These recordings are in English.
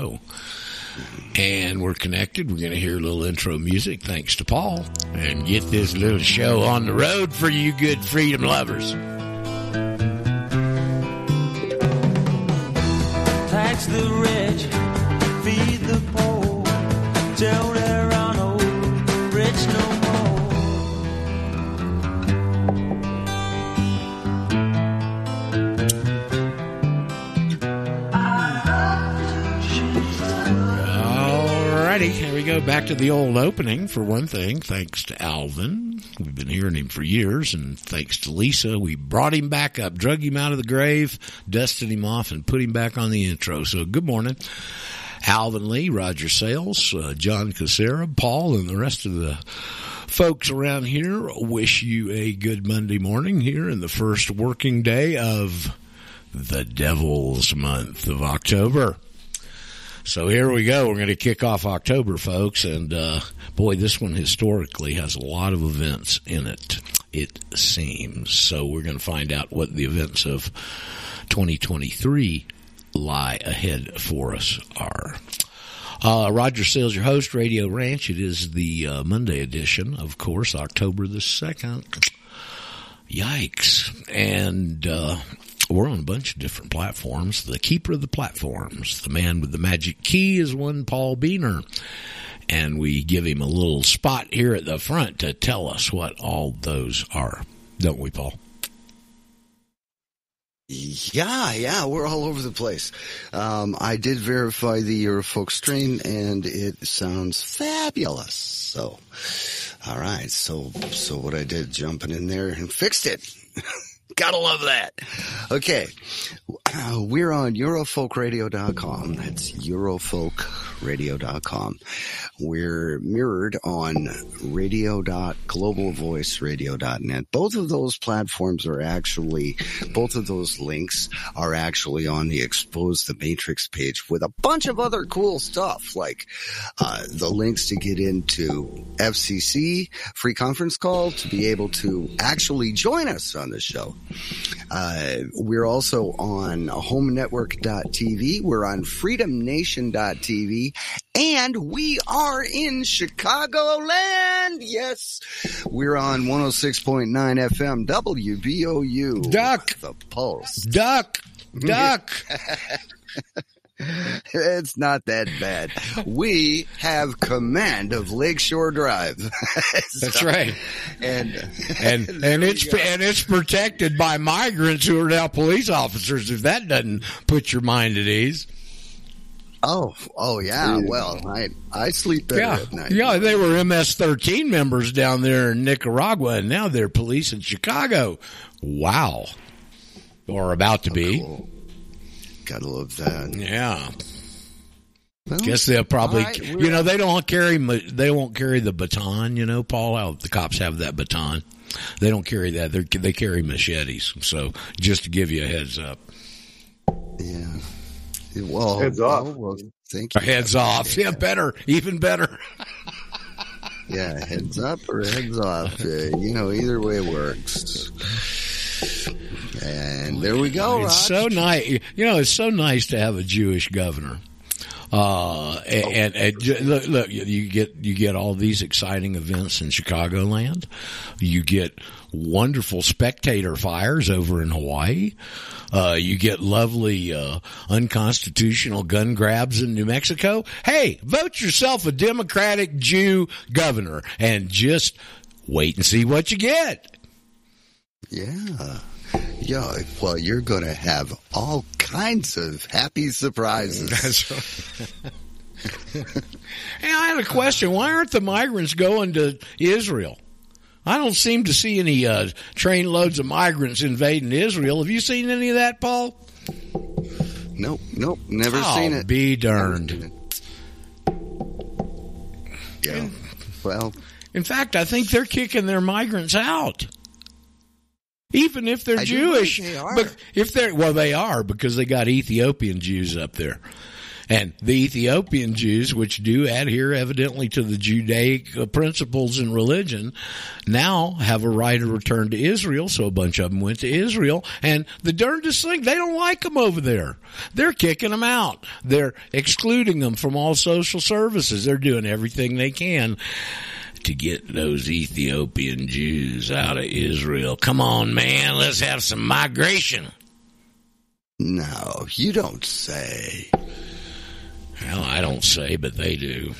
show. And we're connected. We're going to hear a little intro music thanks to Paul and get this little show on the road for you good freedom lovers. Back to the old opening for one thing. Thanks to Alvin. We've been hearing him for years, and thanks to Lisa, we brought him back up, drug him out of the grave, dusted him off, and put him back on the intro. So good morning. Alvin Lee, Roger Sales, uh, John Kacarab, Paul, and the rest of the folks around here wish you a good Monday morning here in the first working day of the Devil's month of October. So here we go. We're going to kick off October, folks. And uh, boy, this one historically has a lot of events in it, it seems. So we're going to find out what the events of 2023 lie ahead for us are. Uh, Roger Sales, your host, Radio Ranch. It is the uh, Monday edition, of course, October the 2nd. Yikes. And uh, we're on a bunch of different platforms. The keeper of the platforms, the man with the magic key is one Paul Beener. And we give him a little spot here at the front to tell us what all those are. Don't we, Paul? Yeah, yeah, we're all over the place. Um, I did verify the Eurofolk stream, and it sounds fabulous. So, all right. So, so what I did, jumping in there and fixed it. Gotta love that. Okay. Uh, we're on Eurofolkradio.com. That's Eurofolkradio.com. We're mirrored on radio.globalvoiceradio.net. Both of those platforms are actually, both of those links are actually on the Expose the Matrix page with a bunch of other cool stuff like, uh, the links to get into FCC free conference call to be able to actually join us on the show. Uh, we're also on homenetwork.tv. We're on freedomnation.tv and we are in Chicagoland. Yes. We're on 106.9 FM WBOU. Duck. The Pulse. Duck. Duck. It's not that bad. We have command of Lakeshore Drive. That's right. And and and it's and it's protected by migrants who are now police officers. If that doesn't put your mind at ease, oh, oh yeah. Well, I I sleep better yeah, at night. yeah, they were MS-13 members down there in Nicaragua, and now they're police in Chicago. Wow, or about to be. Cool. Gotta love that. Yeah. Well, Guess they'll probably, all right, you know, they don't carry, ma- they won't carry the baton, you know, Paul, how the cops have that baton. They don't carry that. They're, they carry machetes. So just to give you a heads up. Yeah. Well, Heads off. well, well, thank you. Heads off. Yeah, better. Even better. Yeah, heads up or heads off. Uh, you know, either way works. And there we go. It's so nice. You know, it's so nice to have a Jewish governor. Uh, and, and, and look, look, you get, you get all these exciting events in Chicagoland. You get wonderful spectator fires over in Hawaii. Uh, you get lovely, uh, unconstitutional gun grabs in New Mexico. Hey, vote yourself a Democratic Jew governor and just wait and see what you get. Yeah. Yeah. Well, you're going to have all kinds of happy surprises. That's right. Hey, I had a question. Why aren't the migrants going to Israel? I don't seem to see any uh, train loads of migrants invading Israel. Have you seen any of that, Paul? Nope. Nope. Never oh, seen it. be darned. seen it. Yeah. Well, In fact, I think they're kicking their migrants out. Even if they're I Jewish, they are. but if they're well, they are because they got Ethiopian Jews up there, And the Ethiopian Jews, which do adhere evidently to the Judaic uh, principles and religion, now have a right of return to Israel. So a bunch of them went to Israel. And the darndest thing, they don't like them over there. They're kicking them out. They're excluding them from all social services. They're doing everything they can to get those Ethiopian Jews out of Israel. Come on, man. Let's have some migration. No, you don't say. Well, I don't say, but they do.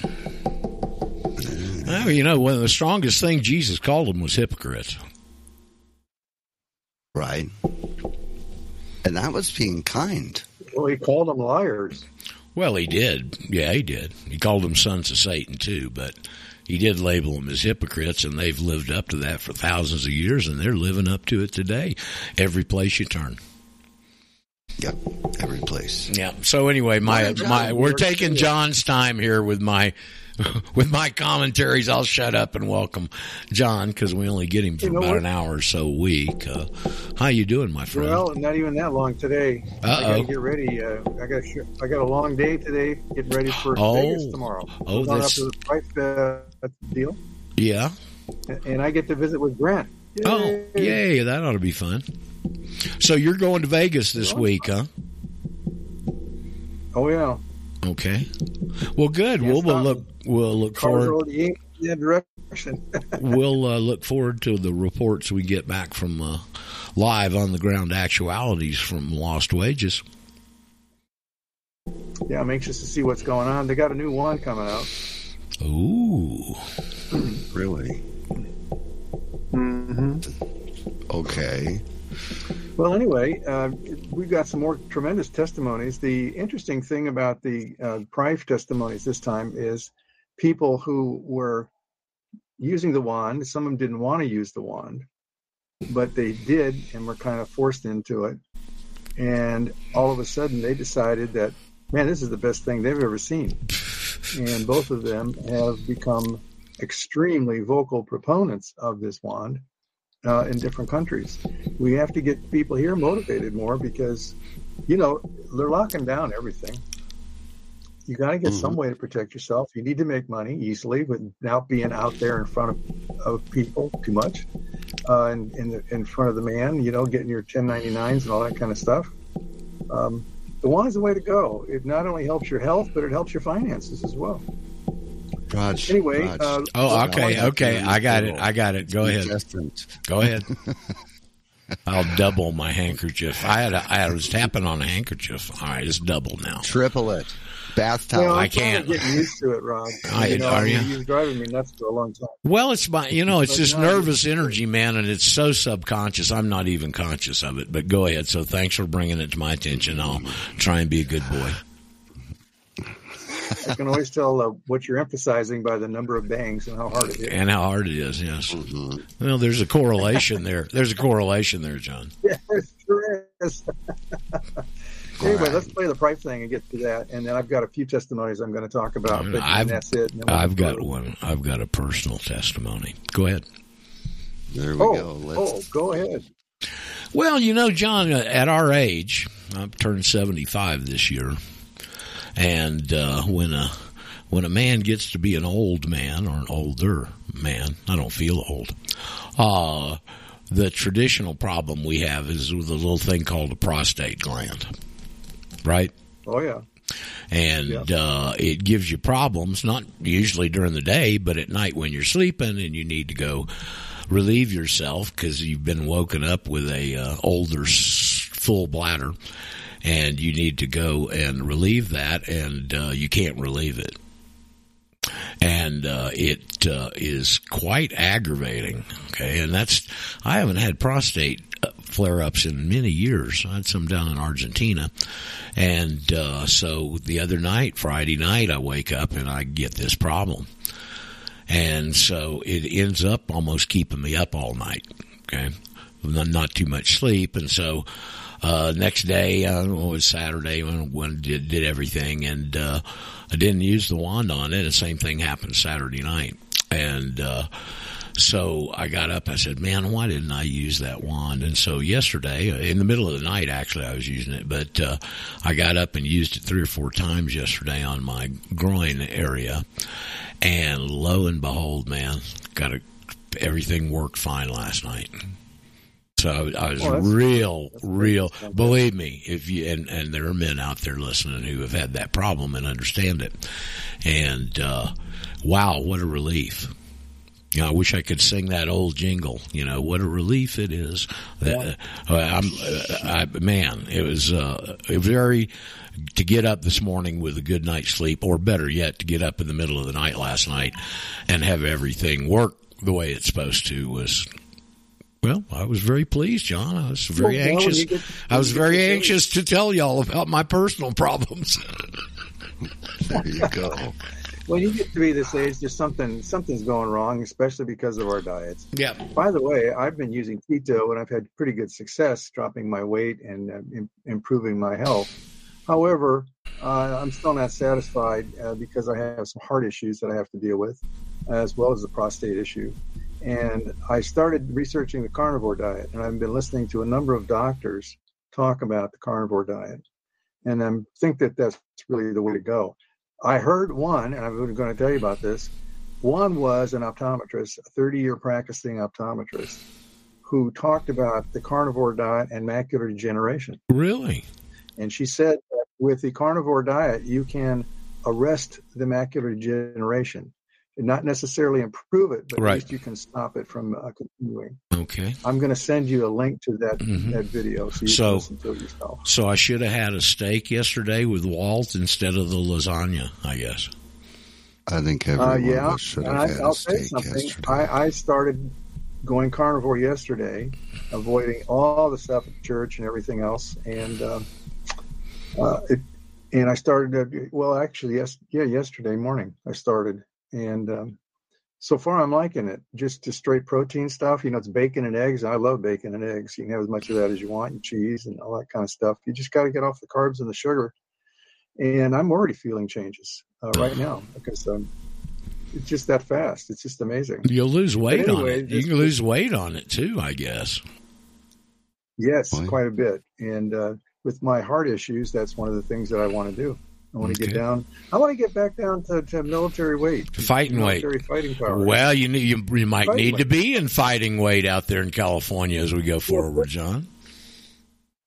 Well, you know, one of the strongest things Jesus called them was hypocrites. Right. And that was being kind. Well, he called them liars. Well, he did. Yeah, he did. He called them sons of Satan too, but he did label them as hypocrites, and they've lived up to that for thousands of years, and they're living up to it today. Every place you turn. Yep. Every place. Yeah. So anyway, my my we're taking. John's time here with my with my commentaries. I'll shut up and welcome John because we only get him for You know about what? an hour or so a week. Uh, how you doing, my friend? Well, not even that long today. I Uh-oh. got to get ready. Uh, I got sh- I got a long day today. Getting ready for Oh. Vegas tomorrow. Oh, up that's- to the uh, deal, yeah. and I get to visit with Brent. Oh, yay! That ought to be fun. So you're going to Vegas this week, huh? Oh yeah. Okay. Well, good. We'll, we'll look. We'll look Cars forward. already aimed in that direction. we'll uh, look forward to the reports we get back from uh, live on the ground actualities from Lost Wages. yeah, I'm anxious to see what's going on. They got a new one coming out. Ooh. Really? Mm-hmm. Okay. Well, anyway, uh, we've got some more tremendous testimonies. The interesting thing about the uh, Prife testimonies this time is people who were using the wand. Some of them didn't want to use the wand, but they did and were kind of forced into it. And all of a sudden, they decided that, man, this is the best thing they've ever seen. And both of them have become extremely vocal proponents of this wand uh, in different countries. We have to get people here motivated more because, you know, they're locking down everything. You got to get some way to protect yourself. You need to make money easily without being out there in front of, of people too much, uh, and in, the, in front of the man, you know, getting your 1099s and all that kind of stuff. Um, the one is the way to go. It not only helps your health, but it helps your finances as well. Raj. Anyway, Raj, uh, Oh, okay, okay. I got it. I got it. Go ahead. Go ahead. I'll double my handkerchief. I had a, I was tapping on a handkerchief. All right, it's double now. Triple it. Bath Well, towel. I I'm can't. Getting used to it, Rob. I- you know, are I mean, you? He was driving me nuts for a long time. Well, it's my, you know, it's this nervous energy, man, and it's so subconscious. I'm not even conscious of it. But go ahead. So thanks for bringing it to my attention. I'll try and be a good boy. I can always tell uh, what you're emphasizing by the number of bangs and how hard it is. And how hard it is. Yes. Mhm. Well, there's a correlation there. There's a correlation there, John. Yeah, it sure is. anyway, let's play the Prife thing and get to that, and then I've got a few testimonies I'm going to talk about. But I've- that's it. we'll I've got through. one. I've got a personal testimony. Go ahead. There we Oh, go. Let's, oh, go ahead. Well, you know, John, uh, at our age, I've turned 75 this year. And, uh, when a, when a man gets to be an old man or an older man, I don't feel old, uh, the traditional problem we have is with a little thing called a prostate gland. Right? Oh yeah. and uh, it gives you problems. Not usually during the day, but at night when you're sleeping and you need to go relieve yourself because you've been woken up with a uh, older s- full bladder, and you need to go and relieve that, and uh, you can't relieve it. And uh, it uh, is quite aggravating. Okay, and that's I haven't had prostate uh, flare ups in many years. I had some down in Argentina, and uh, so the other night, Friday night, I wake up and I get this problem. And so it ends up almost keeping me up all night. Okay. Not not too much sleep. And so, uh, next day, uh, it was Saturday when, when did, did everything and, uh, I didn't use the wand on it. The same thing happened Saturday night. And, uh, so I got up. I said, "Man, why didn't I use that wand?" And so yesterday, in the middle of the night, actually, I was using it, but uh, I got up and used it three or four times yesterday on my groin area, and lo and behold, man, got a, everything worked fine last night. So I, was- I was Well, real, that's real. Believe me, if you and and there are men out there listening who have had that problem and understand it, and uh, wow, what a relief! You know, I wish I could sing that old jingle. You know, what a relief it is. That, uh, I'm, uh, I, man, it was uh, very to get up this morning with a good night's sleep, or better yet, to get up in the middle of the night last night and have everything work the way it's supposed to was. Well, I was very pleased, John. I was very Well, anxious. you get- I was when you get very to anxious to tell y'all about my personal problems. There you go. When you get to be this age, there's something something's going wrong, especially because of our diets. yeah. By the way, I've been using keto and I've had pretty good success dropping my weight and uh, im- improving my health. However, uh, I'm still not satisfied uh, because I have some heart issues that I have to deal with, as well as the prostate issue. And I started researching the carnivore diet, and I've been listening to a number of doctors talk about the carnivore diet, and I think that that's really the way to go. I heard one, and I'm going to tell you about this. One was an optometrist, a 30 year practicing optometrist, who talked about the carnivore diet and macular degeneration. Really? And she said that with the carnivore diet, you can arrest the macular degeneration. And not necessarily improve it, but Right. at least you can stop it from uh, continuing. Okay. I'm going to send you a link to that Mhm. that video so you So- can listen to it yourself. So I should have had a steak yesterday with Walt instead of the lasagna, I guess. I think Uh, everyone yeah, should have I, had I'll a say steak something. yesterday. I, I started going carnivore yesterday, avoiding all the stuff at church and everything else, and um, uh, it, and I started. Uh, well, actually, yes, yeah, yesterday morning I started, and um, so far I'm liking it. Just the straight protein stuff. You know, it's bacon and eggs. I love bacon and eggs. You can have as much of that as you want, and cheese and all that kind of stuff. You just got to get off the carbs and the sugar. And I'm already feeling changes uh, right now because um, it's just that fast. It's just amazing. You'll lose weight on it. You can lose weight on it too, I guess. Yes, Boy. quite a bit. And uh, with my heart issues, that's one of the things that I want to do. I want to Okay. get down. I want to get back down to, to military weight, Fighting weight. military fighting power. Well, you you, you might Fighting need to be in fighting weight out there in California as we go forward, John.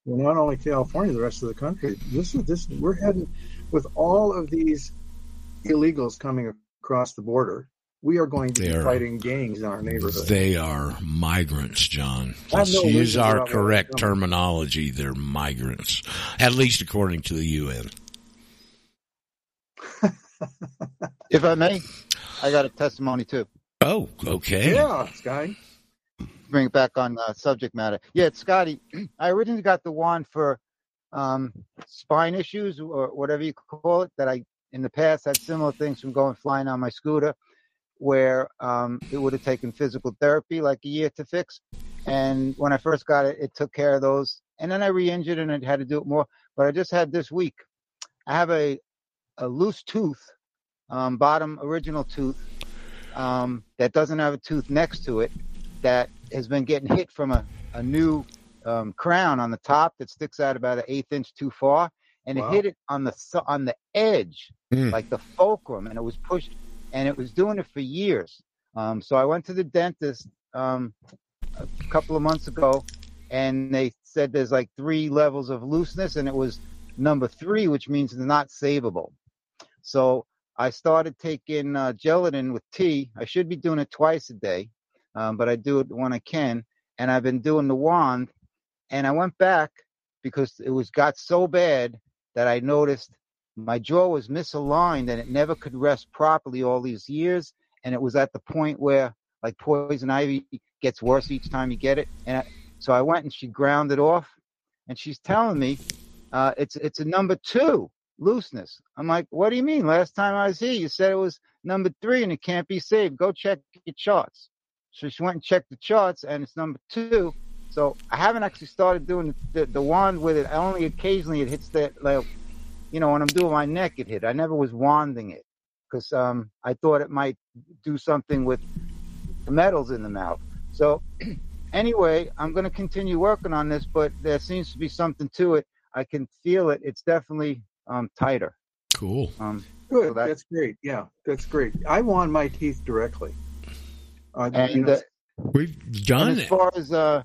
Well, not only California, the rest of the country. This is this. We're heading with all of these illegals coming across the border. We are going to They be are- fighting gangs in our neighborhood. They are migrants, John. Let's use our about where they're correct terminology. They're migrants, at least according to the UN. If I may, I got a testimony too. Oh, okay. yeah, Sky. Bring it back on uh, subject matter. Yeah, it's Scotty. I originally got the wand for um, spine issues or whatever you call it. That I in the past had similar things from going flying on my scooter, where um, it would have taken physical therapy like a year to fix. And when I first got it, it took care of those. And then I re-injured and I had to do it more. But I just had this week. I have a a loose tooth, um, bottom original tooth um, that doesn't have a tooth next to it that has been getting hit from a, a new um, crown on the top that sticks out about an eighth inch too far, and Wow. it hit it on the on the edge, Hmm. like the fulcrum, and it was pushed, and it was doing it for years. Um, so I went to the dentist um, a couple of months ago, and they said there's like three levels of looseness, and it was number three, which means it's not savable. So I started taking uh, gelatin with tea. I should be doing it twice a day, um, but I do it when I can. And I've been doing the wand, and I went back because it was got so bad that I noticed my jaw was misaligned and it never could rest properly all these years. And it was at the point where like poison ivy gets worse each time you get it. And I, so I went and she ground it off, and she's telling me uh, it's it's a number two looseness. I'm like, what do you mean? Last time I was here, you said it was number three and it can't be saved. Go check your charts. So she went and checked the charts and it's number two. So I haven't actually started doing the, the wand with it. I only occasionally it hits that, like, you know, when I'm doing my neck, it hit. I never was wanding it because um, I thought it might do something with the metals in the mouth. So anyway, I'm going to continue working on this, but there seems to be something to it. I can feel it. It's definitely um, tighter. Cool. Um, Good. So that- that's great. Yeah, that's great. I want my teeth directly. Uh, you know, uh, We've and done as it. far as uh,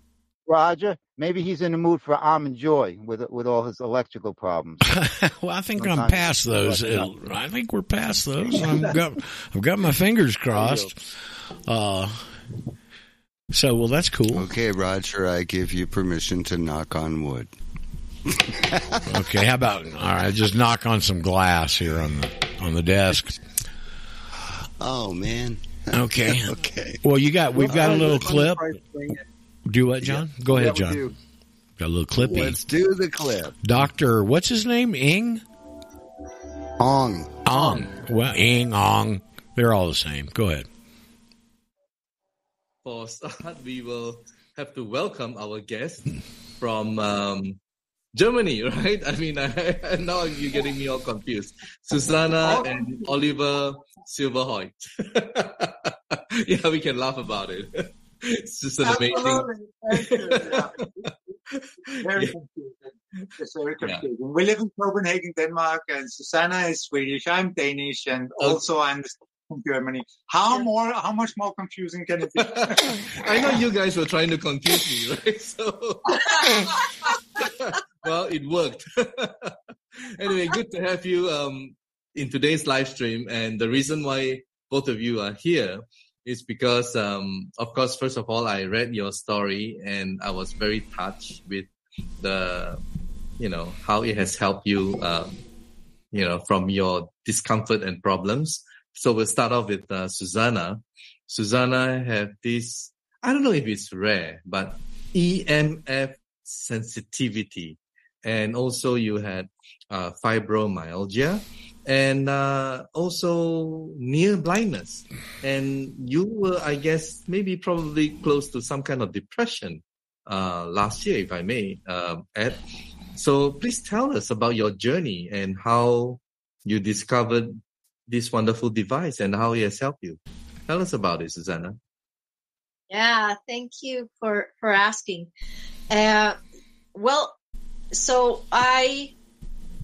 Roger, maybe he's in the mood for almond joy with with all his electrical problems. well, I think I'm past those. it's like It'll- I think we're past those. I've got, I've got my fingers crossed. Uh, so, well, that's cool. Okay, Roger, I give you permission to knock on wood. Okay, how about all right? Just knock on some glass here on the on the desk. Oh man. Okay. Okay. Well, you got we've got a little clip. Do what, John? Go ahead, we John. do. Got a little clippy. Let's do the clip. Doctor, what's his name? Ing Ong. Ong. Well, Ing Ong. They're all the same. Go ahead. for start, we will have to welcome our guest from um, Germany, right? I mean, I, now you're getting me all confused. Susanna oh. and Oliver Silverhoyt. yeah, we can laugh about it. It's just an amazing. Absolutely. Thank. Yeah. Very Yeah. confusing. It's very Yeah. We live in Copenhagen, Denmark, and Susanna is Swedish. I'm Danish, and Oh. also I'm from Germany. How more? How much more confusing can it be? I know you guys were trying to confuse me, right? So, well, it worked. anyway, good to have you um, in today's live stream. And the reason why both of you are here is because, um, of course, first of all, I read your story and I was very touched with the, you know, how it has helped you, um, you know, from your discomfort and problems. So we'll start off with uh, Susanna. Susanna have this, I don't know if it's rare, but EMF sensitivity. And also you had uh, fibromyalgia and uh, also near blindness. And you were, I guess, maybe probably close to some kind of depression uh, last year, if I may, um, Ed. So please tell us about your journey and how you discovered this wonderful device and how it has helped you. Tell us about it, Susanna. Yeah, thank you for for asking. Uh, well, so I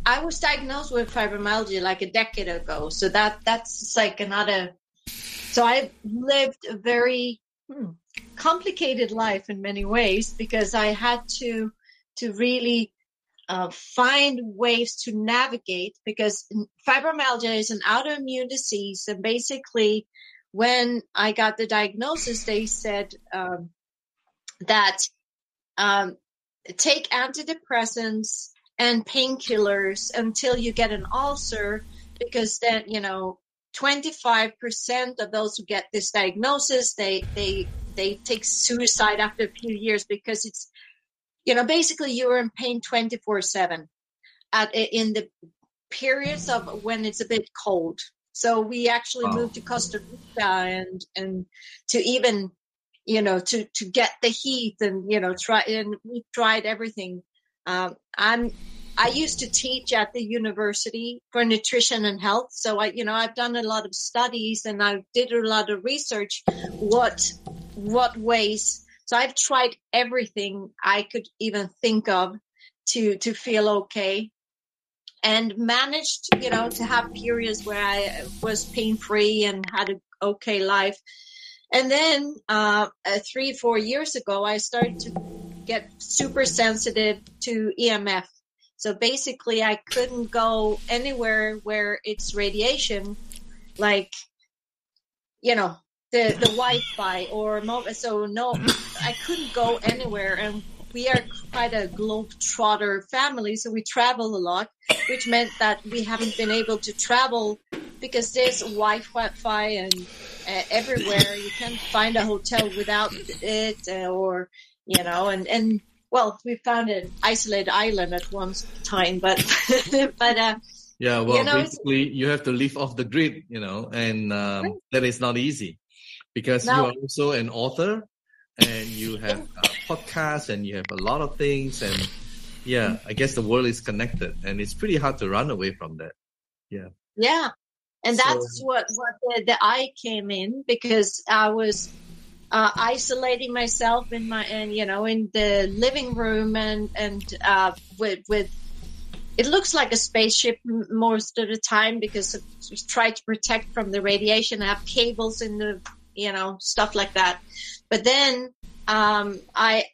I was diagnosed with fibromyalgia like a decade ago. So that that's like another. So I lived a very hmm, complicated life in many ways because I had to to really uh, find ways to navigate because fibromyalgia is an autoimmune disease and basically when I got the diagnosis, they said um, that um, take antidepressants and painkillers until you get an ulcer, because then you know 25% of those who get this diagnosis they they they take suicide after a few years because it's you know basically you're in pain 24 7 at in the periods of when it's a bit cold so we actually Wow. moved to Costa Rica and and to even you know to to get the heat and you know try and we tried everything. Um, I'm I used to teach at the university for nutrition and health, so I you know I've done a lot of studies and I did a lot of research. What what ways? So I've tried everything I could even think of to to feel okay and managed, you know, to have periods where I was pain free and had a okay life. And then uh, uh, three, four years ago, I started to get super sensitive to EMF. So basically, I couldn't go anywhere where it's radiation, like, you know, the the Wi-Fi or mo- so no, I couldn't go anywhere. And we are quite a globe-trotter family, so we travel a lot, which meant that we haven't been able to travel because there's Wi-Fi and uh, everywhere. You can't find a hotel without it, uh, or you know, and and well, we found an isolated island at one time, but but uh, Yeah, well, You know, basically, you have to live off the grid, you know, and um, that is not easy because you are also an author and you have a podcast and you have a lot of things. And yeah, I guess the world is connected and it's pretty hard to run away from that. Yeah. Yeah. And So- that's what, what the, the I came in because I was uh, isolating myself in my and you know in the living room and and uh, with with it looks like a spaceship most of the time because it's try to protect from the radiation. I have cables in the you know stuff like that. But then um, I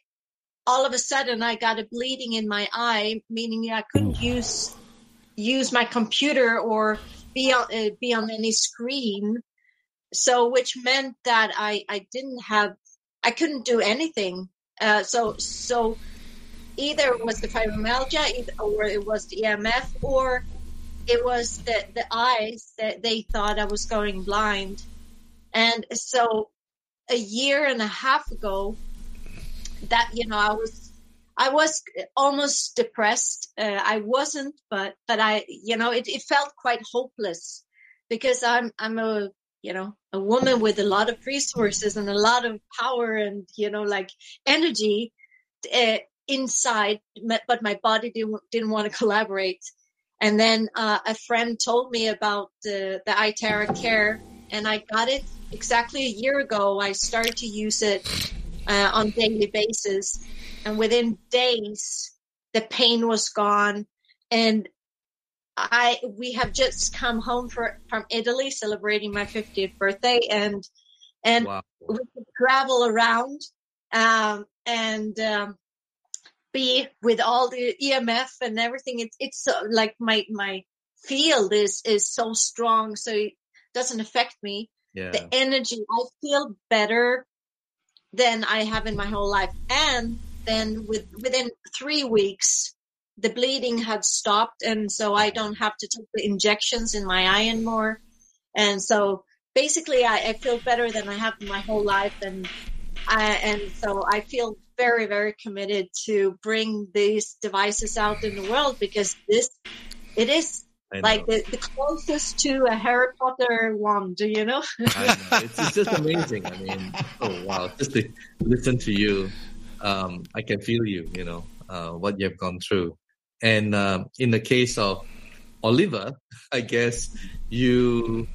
all of a sudden I got a bleeding in my eye, meaning I couldn't use use my computer or be on uh, be on any screen. So, which meant that I I didn't have I couldn't do anything. Uh, so so either it was the fibromyalgia, or it was the EMF, or it was the the eyes that they thought I was going blind. And so, a year and a half ago, that you know I was I was almost depressed. Uh, I wasn't, but but I you know it, it felt quite hopeless because I'm I'm a you know a woman with a lot of resources and a lot of power and you know like energy uh, inside, but my body didn't didn't want to collaborate. And then uh, a friend told me about the the iTerra Care, and I got it exactly a year ago. I started to use it uh, on daily basis, and within days, the pain was gone. And I we have just come home for, from Italy, celebrating my 50th birthday, and and Wow. we could travel around um, and um, be with all the EMF and everything. It's it's so, like my my field is is so strong, so it doesn't affect me Yeah. the energy. I feel better than I have in my whole life. And then with within three weeks, the bleeding had stopped, and so I don't have to take the injections in my eye anymore. And so basically, I, I feel better than I have in my whole life, and I, and so I feel very very committed to bring these devices out in the world because this it is like the, the closest to a Harry Potter wand, do you know. Know. It's, it's just amazing. I mean, oh wow, just to listen to you, um, I can feel you. You know uh, what you have gone through, and um, in the case of Oliver, I guess you,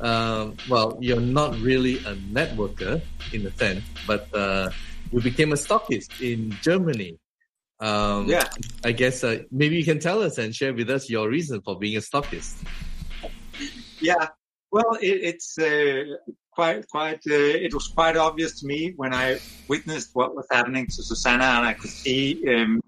um, well, you're not really a networker in a sense, but uh, you became a stockist in Germany. Um, Yeah. I guess uh, maybe you can tell us and share with us your reason for being a stockist. Yeah. Well, it, it's uh, quite, quite. Uh, it was quite obvious to me when I witnessed what was happening to Susanna, and I could see, um,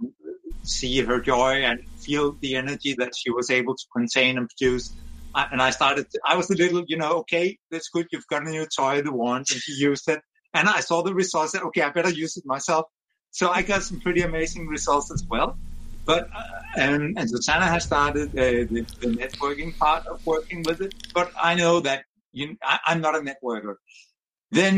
see her joy and feel the energy that she was able to contain and produce. I, and I started. To, I was a little, you know, okay, that's good. You've got a new toy, the wand, and she used it. And I saw the results. Said, okay, I better use it myself. So I got some pretty amazing results as well. But uh, and, and Susanna has started uh, the, the networking part of working with it. But I know that you, I, I'm not a networker. Then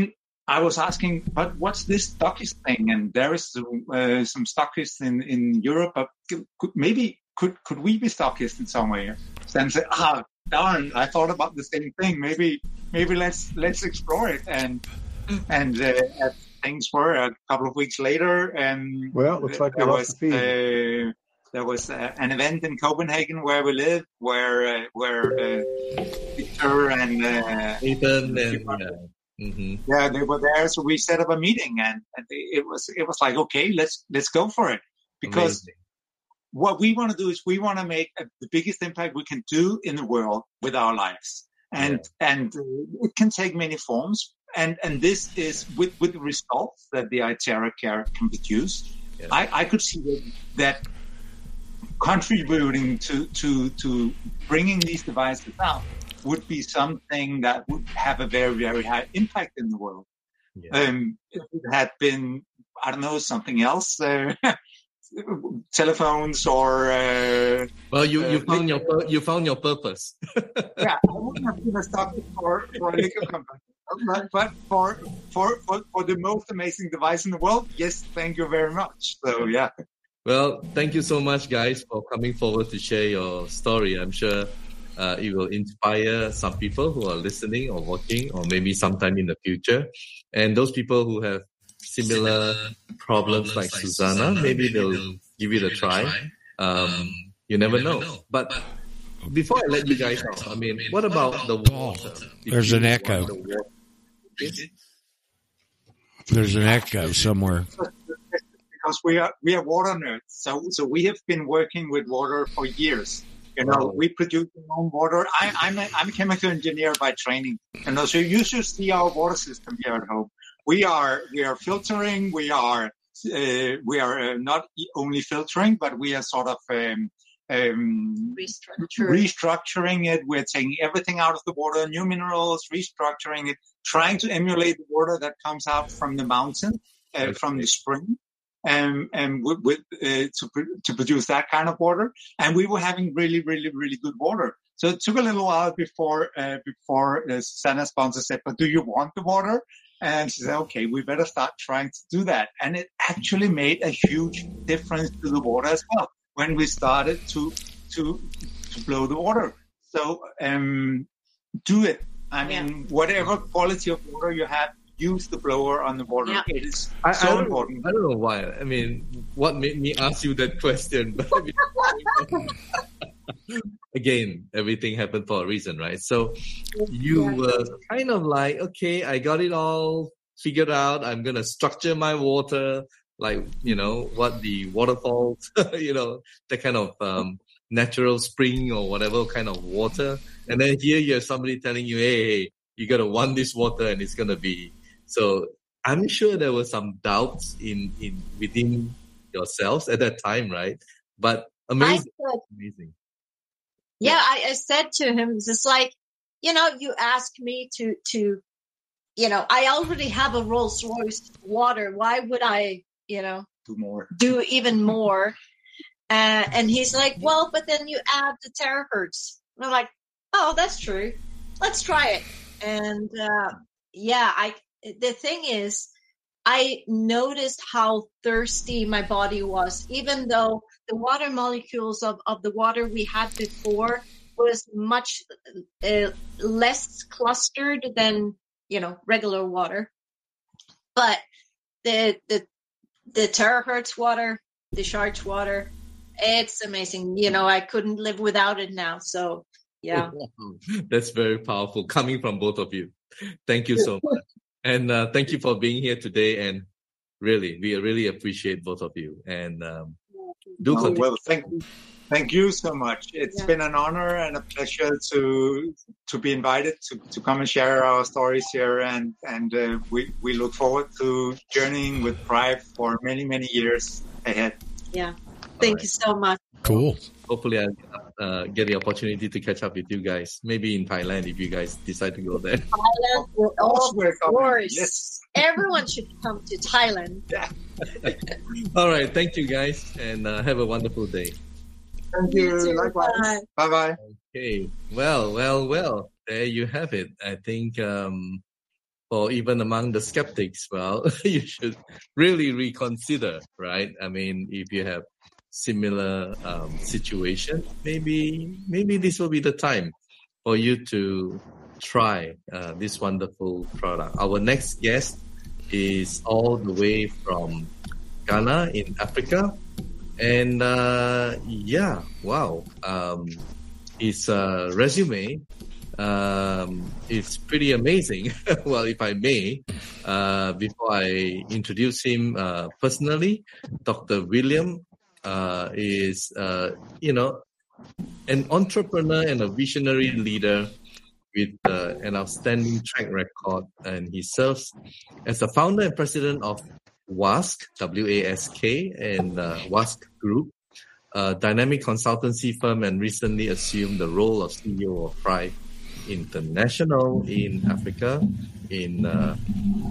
I was asking, but what's this stockist thing? And there is some, uh, some stockists in, in Europe. But could, maybe could could we be stockists in some way? Then said, ah, darn, I thought about the same thing. Maybe maybe let's let's explore it. And and uh, things were a couple of weeks later, um, Well, it looks like we there lost was the feed. uh, there was uh, an event in Copenhagen where we live, where uh, where uh, Victor and uh, Ethan and yeah. hmm yeah, they were there. So we set up a meeting, and, and it was it was like, okay, let's let's go for it, because Amazing. what we want to do is we want to make a, the biggest impact we can do in the world with our lives, and and uh, it can take many forms. And and this is with with the results that the iTeraCare can produce. Yeah. I, I could see that, that contributing to, to, to bringing these devices out would be something that would have a very, very high impact in the world. Yeah. Um, if it had been, I don't know, something else, uh, telephones or, uh, Well, you, you uh, found your pur- you found your purpose. yeah, I wouldn't have been a stock for, for a liquor company. But, but for, for, for, for the most amazing device in the world, yes, thank you very much. So, yeah. Well, thank you so much, guys, for coming forward to share your story. I'm sure uh, it will inspire some people who are listening or watching, or maybe sometime in the future. And those people who have similar problems like Susanna, maybe they'll give it a try. Um, you never know. But before I let you guys out, I mean, what about the water? There's an echo. the? There's an echo somewhere. Because we are we are water nerds. So so we have been working with water for years. You know, we produce our own water. I, I'm a, I'm a chemical engineer by training. You know, so you should see our water system here at home. We are we are filtering. We are uh, we are uh, not only filtering, but we are sort of um, um, Restructure. restructuring it. We're taking everything out of the water, new minerals, restructuring it, trying to emulate the water that comes out from the mountain, uh, from the spring, and and with, with uh, to to produce that kind of water. And we were having really, really, really good water. So it took a little while before uh, before uh, Susanna's sponsor said, "But do you want the water?" And she said, "Okay, we better start trying to do that." And it actually made a huge difference to the water as well when we started to to to blow the water. So um, do it. I mean, whatever quality of water you have, use the blower on the water. Yeah. It is I, so I, don't, important. I don't know why. I mean, what made me ask you that question? But again, everything happened for a reason, right? So you were kind of like, okay, I got it all figured out. I'm gonna structure my water, like you know what the waterfalls, you know, that kind of um, natural spring or whatever kind of water. And then here you have somebody telling you, hey, hey, you gotta want this water, and it's gonna be so. I'm sure there were some doubts in in within yourselves at that time, right? But amazing, said, amazing. yeah, I, I said to him, it's like, you know, you ask me to, to, you know, I already have a Rolls Royce water. Why would I, you know, Do more. do even more? Uh, and he's like, well, but then you add the terahertz. And I'm like, oh, that's true. Let's try it. And, uh, yeah, I, the thing is, I noticed how thirsty my body was, even though the water molecules of, of the water we had before was much uh, less clustered than, you know, regular water. But the, the, the terahertz water, the charged water, it's amazing. You know, I couldn't live without it now. So yeah. That's very powerful coming from both of you. Thank you so much. And uh, thank you for being here today. And really, we really appreciate both of you. And um, do Oh, continue. well, thank you. Thank you so much. It's Yeah. been an honor and a pleasure to to be invited to, to come and share our stories here, and and uh, we we look forward to journeying with Prife for many many years ahead. Yeah. Thank right. you so much. Cool. Hopefully, I uh, get the opportunity to catch up with you guys. Maybe in Thailand if you guys decide to go there. Thailand, Of course, we're of course. Yes. Everyone should come to Thailand. Yeah. All right. Thank you guys, and uh, have a wonderful day. Thank You you. Likewise. Bye bye. Okay. Well, well, well. There you have it. I think, um, or even among the skeptics, well, you should really reconsider, right? I mean, if you have similar um, situation, maybe maybe this will be the time for you to try uh, this wonderful product. Our next guest is all the way from Ghana in Africa. And uh, yeah, wow. Um, his uh, resume um, is pretty amazing. well, if I may, uh, before I introduce him uh, personally, Dr. William uh, is, uh, you know, an entrepreneur and a visionary leader with uh, an outstanding track record, and he serves as the founder and president of WASK, W-A-S-K, and uh, WASK Group, a dynamic consultancy firm, and recently assumed the role of CEO of Prife International in Africa. In uh,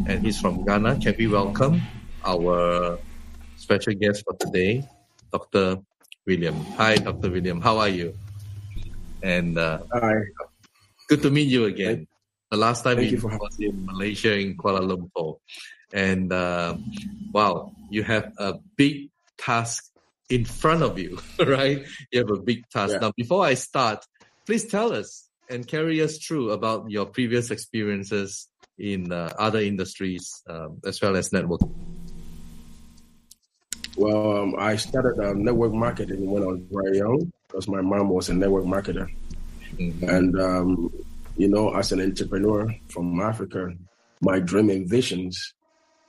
and he's from Ghana. Can we welcome our special guest for today, Dr. William? Hi, Dr. William. How are you? And uh, Hi. good to meet you again. The last time Thank we was in Malaysia in Kuala Lumpur, and uh, wow, you have a big task in front of you, right? You have a big task. Yeah. Now, before I start, please tell us and carry us through about your previous experiences in uh, other industries um, as well as networking. Well, um, I started um, network marketing when I was very young because my mom was a network marketer. Mhm. And, um, you know, as an entrepreneur from Africa, my dream and visions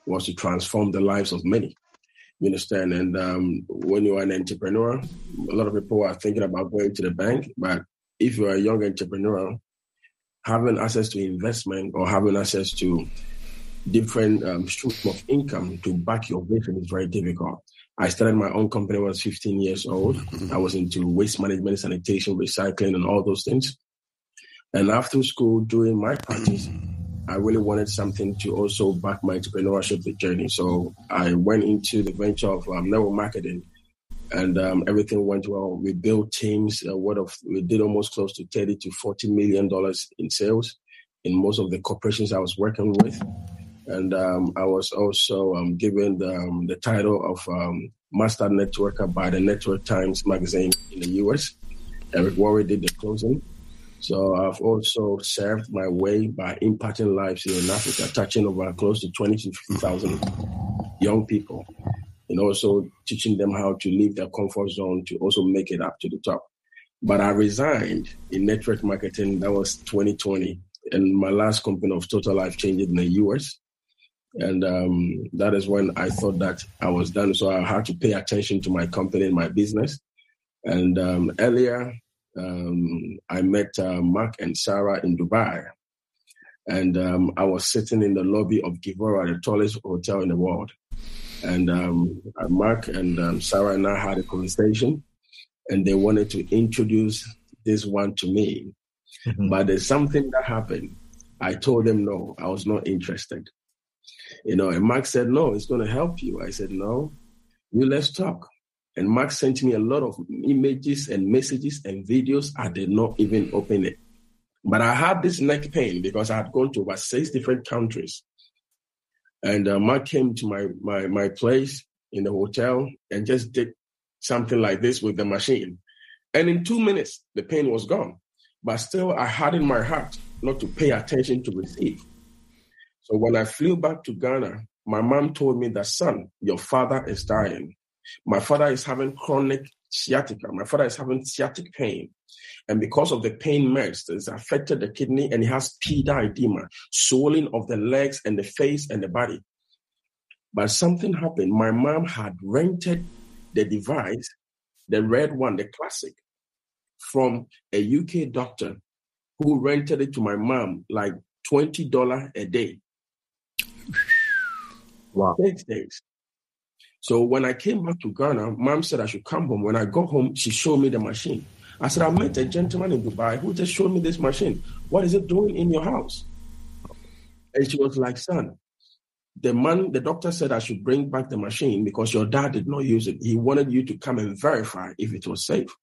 was to transform the lives of many. You understand? And um, when you are an entrepreneur, a lot of people are thinking about going to the bank. But if you are a young entrepreneur, having access to investment or having access to different um, streams of income to back your vision is very difficult. I started my own company when I was 15 years old. I was into waste management, sanitation, recycling, and all those things. And after school, during my practice, I really wanted something to also back my entrepreneurship journey. So I went into the venture of um, network marketing, and um, everything went well. We built teams. Uh, what of we did almost close to thirty to forty million dollars in sales in most of the corporations I was working with, and um, I was also um, given the, um, the, title of um, Master Networker by the Network Times magazine in the U.S. Eric Worre did the closing. So I've also served my way by impacting lives in Africa, touching over close to 20 to 50,000 young people, and also teaching them how to leave their comfort zone to also make it up to the top. But I resigned in network marketing. That was 2020, and my last company of Total Life changed in the US. And um, that is when I thought that I was done. So I had to pay attention to my company and my business. And um, earlier um, I met uh, Mark and Sarah in Dubai. And um, I was sitting in the lobby of Gevora, the tallest hotel in the world. And um, Mark and um, Sarah and I had a conversation, and they wanted to introduce this one to me. Mm-hmm. But there's something that happened. I told them no, I was not interested. You know, and Mark said, no, it's going to help you. I said, no, you let's talk. And Mark sent me a lot of images and messages and videos. I did not even open it. But I had this neck pain because I had gone to about six different countries. And uh, Mark came to my, my, my place in the hotel and just did something like this with the machine. And in two minutes, the pain was gone. But still, I had in my heart not to pay attention to receive. So when I flew back to Ghana, my mom told me that, son, your father is dying. My father is having chronic sciatica. My father is having sciatic pain. And because of the pain meds, it's affected the kidney and he has pedal edema, swelling of the legs and the face and the body. But something happened. My mom had rented the device, the red one, the classic, from a UK doctor who rented it to my mom like $20 a day. Wow. Six days. So when I came back to Ghana, mom said I should come home. When I got home, she showed me the machine. I said, I met a gentleman in Dubai who just showed me this machine. What is it doing in your house? And she was like, son, the man, the doctor said I should bring back the machine because your dad did not use it. He wanted you to come and verify if it was safe.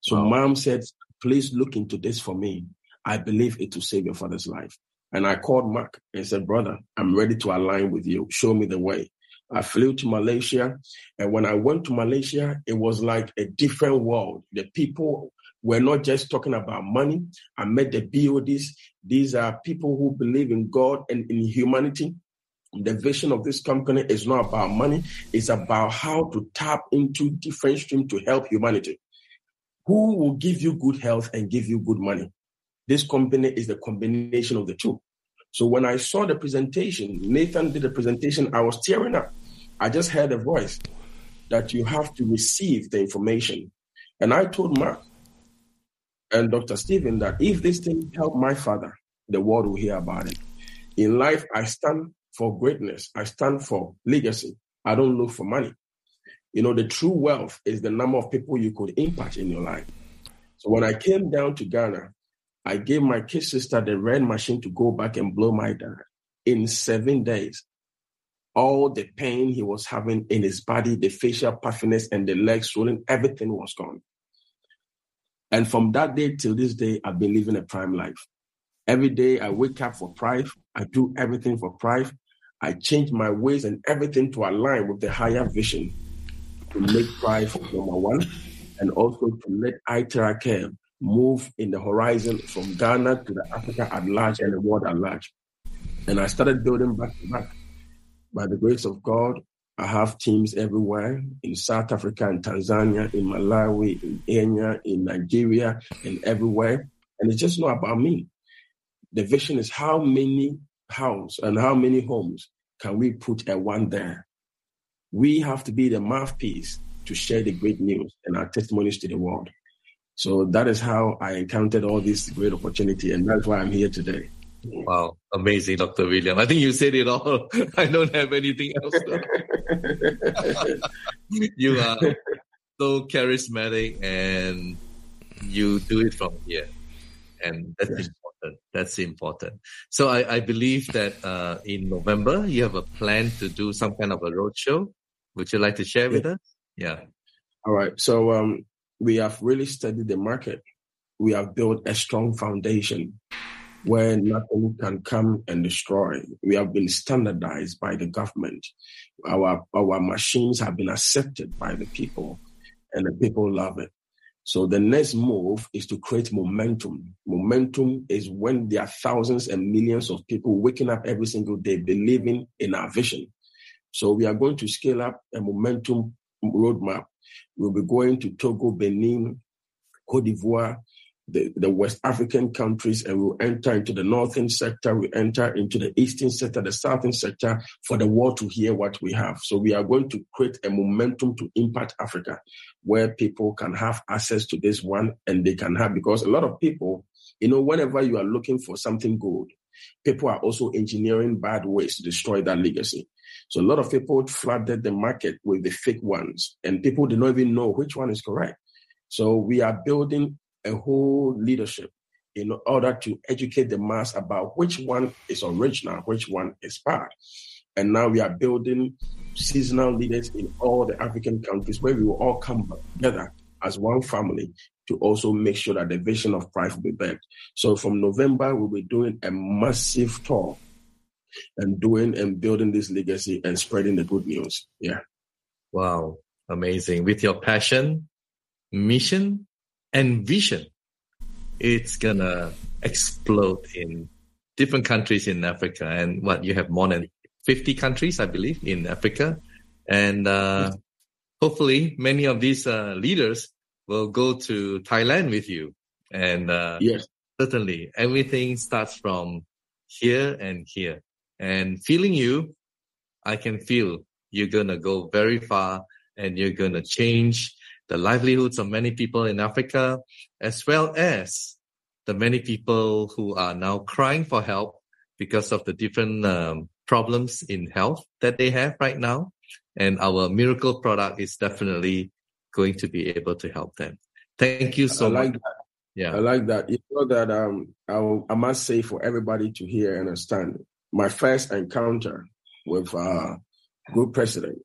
So wow. mom said, please look into this for me. I believe it will save your father's life. And I called Mark and said, brother, I'm ready to align with you. Show me the way. I flew to Malaysia. And when I went to Malaysia, it was like a different world. The people were not just talking about money. I met the BODs. These are people who believe in God and in humanity. The vision of this company is not about money. It's about how to tap into different streams to help humanity. Who will give you good health and give you good money? This company is the combination of the two. So when I saw the presentation, Nathan did the presentation, I was tearing up. I just heard a voice that you have to receive the information. And I told Mark and Dr. Stephen that if this thing helped my father, the world will hear about it. In life, I stand for greatness. I stand for legacy. I don't look for money. You know, the true wealth is the number of people you could impact in your life. So when I came down to Ghana, I gave my kid sister the red machine to go back and blow my dad. In seven days, all the pain he was having in his body, the facial puffiness and the legs swelling, everything was gone. And from that day till this day, I've been living a prime life. Every day I wake up for Prife. I do everything for Prife. I change my ways and everything to align with the higher vision to make Prife number one and also to let iTeraCare move in the horizon from Ghana to the Africa at large and the world at large. And I started building back to back. By the grace of God, I have teams everywhere in South Africa and Tanzania, in Malawi, in Kenya, in Nigeria, and everywhere. And it's just not about me. The vision is how many houses and how many homes can we put a one there? We have to be the mouthpiece to share the great news and our testimonies to the world. So that is how I encountered all this great opportunity, and that's why I'm here today. Wow, amazing, Dr. William. I think you said it all. I don't have anything else. you are so charismatic and you do it from here. And that's yes. important. That's important. So I, I believe that uh, in November, you have a plan to do some kind of a roadshow. Would you like to share yeah. with us? Yeah. All right. So um, we have really studied the market. We have built a strong foundation where nothing can come and destroy. We have been standardized by the government. Our, our machines have been accepted by the people and the people love it. So the next move is to create momentum. Momentum is when there are thousands and millions of people waking up every single day believing in our vision. So we are going to scale up a momentum roadmap. We'll be going to Togo, Benin, Cote d'Ivoire, the, the West African countries and we'll enter into the northern sector, we enter into the eastern sector, the southern sector for the world to hear what we have. So we are going to create a momentum to impact Africa where people can have access to this one and they can have, because a lot of people, you know, whenever you are looking for something good, people are also engineering bad ways to destroy that legacy. So a lot of people flooded the market with the fake ones and people do not even know which one is correct. So we are building a whole leadership in order to educate the mass about which one is original, which one is bad. And now we are building seasonal leaders in all the African countries where we will all come together as one family to also make sure that the vision of Prife will be built. So from November, we'll be doing a massive tour and doing and building this legacy and spreading the good news. Yeah. Wow. Amazing. With your passion, mission, and vision, it's gonna explode in different countries in Africa. And what you have more than 50 countries, I believe, in Africa. And uh, hopefully, many of these uh, leaders will go to Thailand with you. And uh, yes, certainly, everything starts from here and here. And feeling you, I can feel you're gonna go very far, and you're gonna change the livelihoods of many people in Africa, as well as the many people who are now crying for help because of the different um, problems in health that they have right now. And our miracle product is definitely going to be able to help them. Thank you so I like much. That. Yeah. I like that. You know that um, I, I must say for everybody to hear and understand, my first encounter with uh, group president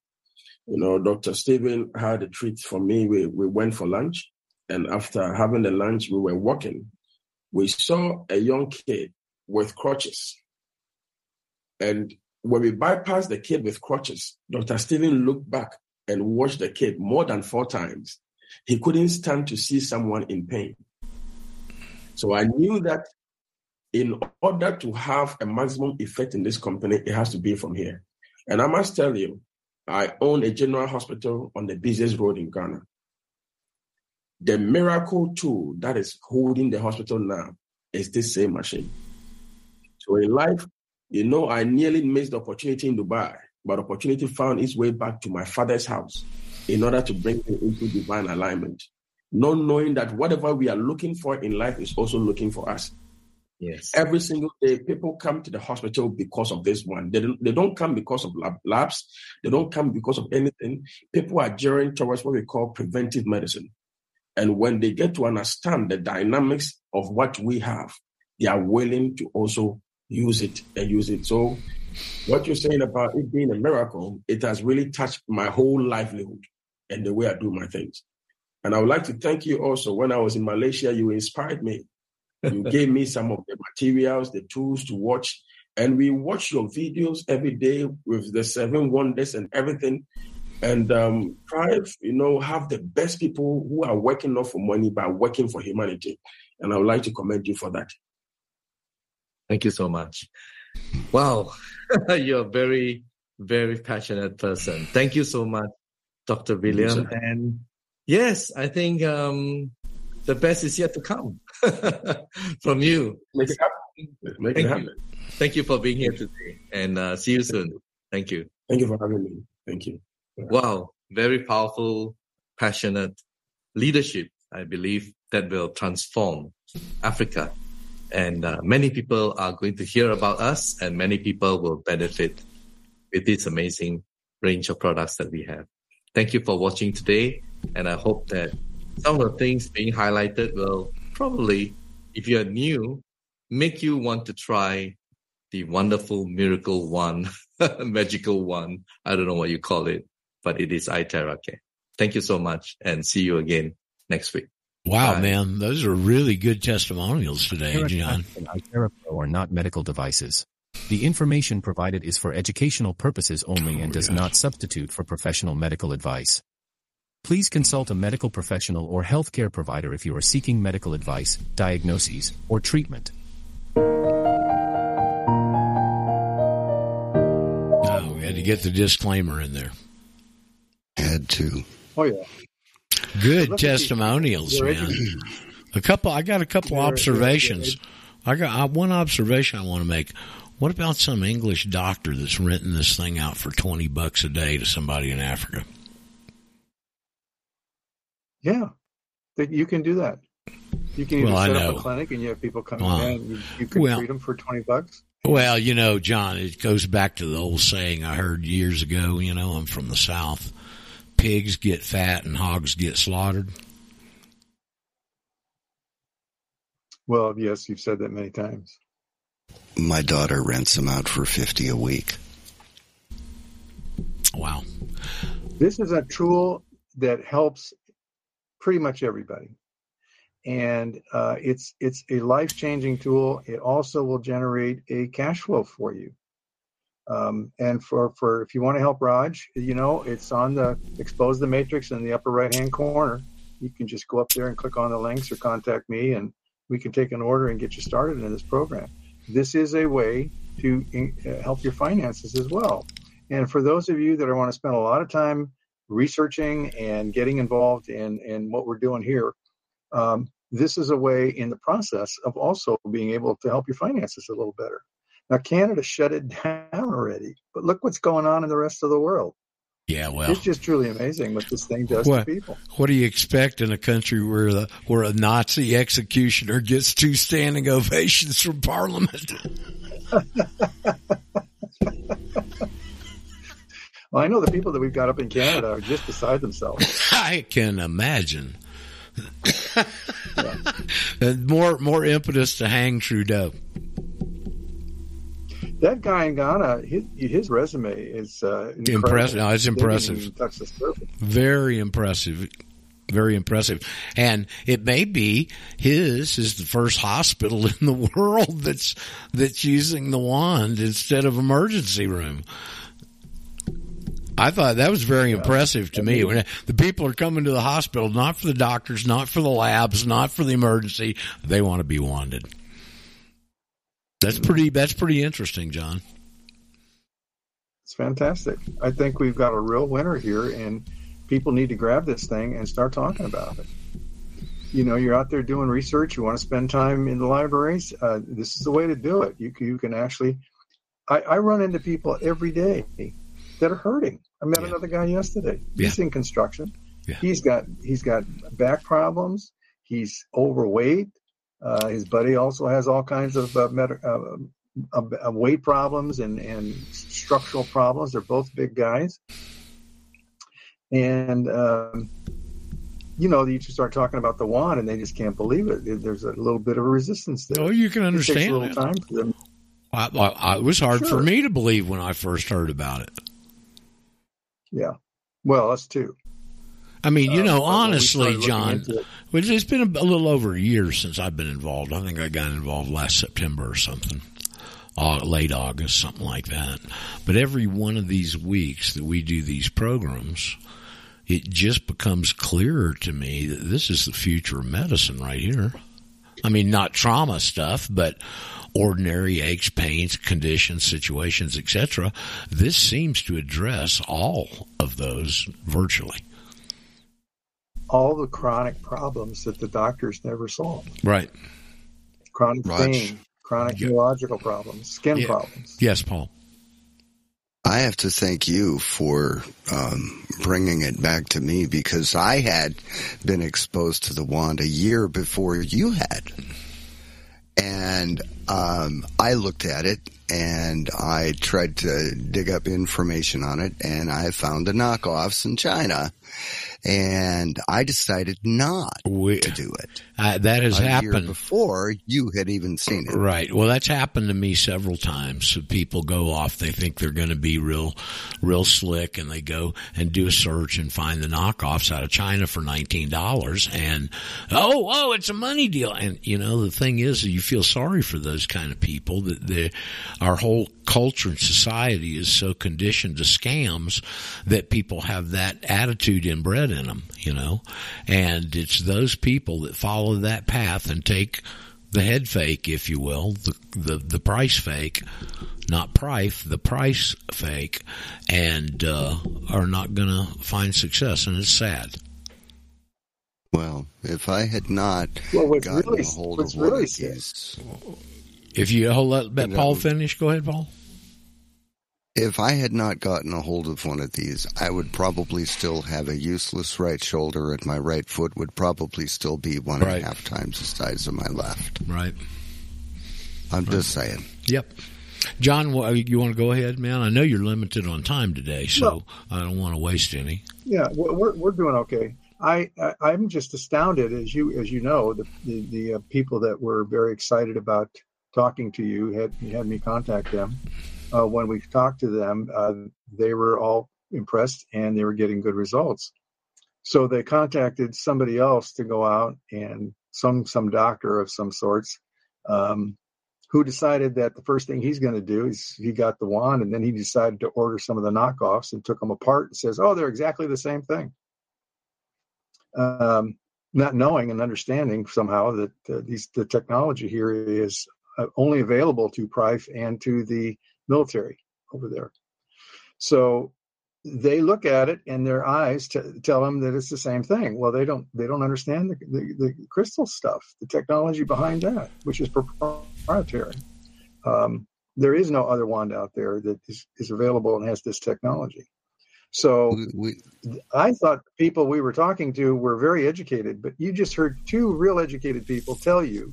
you know, Dr. Stephen had a treat for me. We, we went for lunch. And after having the lunch, we were walking. We saw a young kid with crutches. And when we bypassed the kid with crutches, Dr. Stephen looked back and watched the kid more than four times. He couldn't stand to see someone in pain. So I knew that in order to have a maximum effect in this company, it has to be from here. And I must tell you, I own a general hospital on the busiest road in Ghana. The miracle tool that is holding the hospital now is this same machine. So in life, you know, I nearly missed the opportunity in Dubai, but opportunity found its way back to my father's house in order to bring me into divine alignment. Not knowing that whatever we are looking for in life is also looking for us. Yes. Every single day, people come to the hospital because of this one. They don't, they don't come because of lab, labs. They don't come because of anything. People are gearing towards what we call preventive medicine. And when they get to understand the dynamics of what we have, they are willing to also use it and use it. So, what you're saying about it being a miracle, it has really touched my whole livelihood and the way I do my things. And I would like to thank you also. When I was in Malaysia, you inspired me you gave me some of the materials, the tools to watch. And we watch your videos every day with the seven wonders and everything. And um, try, you know, have the best people who are working not for money, but working for humanity. And I would like to commend you for that. Thank you so much. Wow. You're a very, very passionate person. Thank you so much, Dr. William. and yes, I think um, the best is yet to come from you. Make it happen. Make Thank it happen. You. Thank you for being here today and uh, see you soon. Thank you. Thank you for having me. Thank you. Wow, very powerful, passionate leadership. I believe that will transform Africa. And uh, many people are going to hear about us and many people will benefit with this amazing range of products that we have. Thank you for watching today. And I hope that some of the things being highlighted will probably, if you're new, make you want to try the wonderful miracle one, magical one. I don't know what you call it, but it is iTeraCare. Thank you so much and see you again next week. Wow, Bye. man, those are really good testimonials today, John. and iTerra are not medical devices. The information provided is for educational purposes only and oh, does not substitute for professional medical advice. Please consult a medical professional or healthcare provider if you are seeking medical advice, diagnoses, or treatment. Oh, we had to get the disclaimer in there. Had to. Oh yeah. Good Look testimonials, they're man. A couple. I got a couple They're- observations. I got uh, one observation I want to make. What about some English doctor that's renting this thing out for twenty bucks a day to somebody in Africa? Yeah, that you can do that. You can either Well, I set know. up a clinic and you have people coming Wow. in. You, you can Well- treat them for twenty bucks. Well, you know, John, it goes back to the old saying I heard years ago. You know, I'm from the South. Pigs get fat and hogs get slaughtered. Well, yes, you've said that many times. My daughter rents them out for 50 a week. Wow. This is a tool that helps pretty much everybody, and uh, it's it's a life changing tool. It also will generate a cash flow for you. Um, and for, for if you want to help Raj, you know, it's on the expose the matrix in the upper right hand corner. You can just go up there and click on the links or contact me, and we can take an order and get you started in this program. This is a way to uh, help your finances as well. And for those of you that want to spend a lot of time researching and getting involved in, in what we're doing here, um, this is a way in the process of also being able to help your finances a little better. Now, Canada shut it down already, but look what's going on in the rest of the world. Yeah, well, It's just truly amazing what this thing does What- to people. what do you expect in a country where the where a Nazi executioner gets two standing ovations from Parliament? Well, I know the people that we've got up in Canada are just beside themselves. I can imagine. And more more impetus to hang Trudeau. That guy in Ghana, his, his resume is uh, incredible. Impressive. No, it's impressive. even touch the surface. Very impressive. Very impressive. And it may be his is the first hospital in the world that's that's using the wand instead of emergency room. I thought that was very impressive to me. When the people are coming to the hospital, not for the doctors, not for the labs, not for the emergency, they want to be wanted. That's pretty. That's pretty interesting, John. It's fantastic. I think we've got a real winner here, and people need to grab this thing and start talking about it. You know, you're out there doing research. You want to spend time in the libraries. Uh, this is the way to do it. You you can actually. I, I run into people every day that are hurting. I met Yeah. another guy yesterday. He's in construction. Yeah. He's got he's got back problems. He's overweight. Uh, his buddy also has all kinds of uh, med- uh, uh, uh, weight problems and, and structural problems. They're both big guys. And, um, you know, you just start talking about the wand and they just can't believe it. There's a little bit of a resistance there. Oh, you can It takes a understand little time for them. I, I, it was hard for me to believe when I first heard about it. Yeah. Well, us too. I mean, you Um, know, but when we honestly, John, into it. it's been a, a little over a year since I've been involved. I think I got involved last September or something, uh, late August, something like that. But every one of these weeks that we do these programs, it just becomes clearer to me that this is the future of medicine right here. I mean, not trauma stuff, but ordinary aches, pains, conditions, situations, etc. This seems to address all of those virtually. all the chronic problems that the doctors never solve. Right. Chronic Raj. pain, chronic Yeah. neurological problems, skin Yeah. problems. Yes, Paul. I, I have to thank you for um, bringing it back to me because I had been exposed to the wand a year before you had. And um, I looked at it and I tried to dig up information on it and I found the knockoffs in China and I decided not We- to do it. Uh, that has a happened. before you had even seen it. Right. Well, that's happened to me several times. So people go off, they think they're going to be real, real slick and they go and do a search and find the knockoffs out of China for $19 and, oh, oh, it's a money deal. And, you know, the thing is you feel sorry for those kind of people that our whole culture and society is so conditioned to scams that people have that attitude inbred in them, you know, and it's those people that follow that path and take the head fake, if you will, the, the, the price fake, not price, the price fake, and, uh, are not gonna find success. And it's sad. Well, if I had not Well, what's gotten really a hold what's of one really of sad If you hold let, let You Paul know. finish, go ahead, Paul. If I had not gotten a hold of one of these, I would probably still have a useless right shoulder, and my right foot would probably still be one and a half times the size of my left. Right. I'm just saying. Yep. John, you want to go ahead, man? I know you're limited on time today, so No. I don't want to waste any. Yeah, we're we're we're doing okay. I, I I'm just astounded, as you as you know, the the, the uh, people that were very excited about talking to you had you had me contact them. Uh, when we talked to them, uh, they were all impressed and they were getting good results. So they contacted somebody else to go out and some some doctor of some sorts, um, who decided that the first thing he's going to do is he got the wand and then he decided to order some of the knockoffs and took them apart and says, "Oh, they're exactly the same thing." Um, not knowing and understanding somehow that uh, these the technology here is uh, only available to Prife and to the military over there. So they look at it and their eyes t- tell them that it's the same thing. Well, they don't they don't understand the, the, the crystal stuff, the technology behind that, which is proprietary. Um, there is no other wand out there that is, is available and has this technology. So We, we, I thought the people we were talking to were very educated, but you just heard two real educated people tell you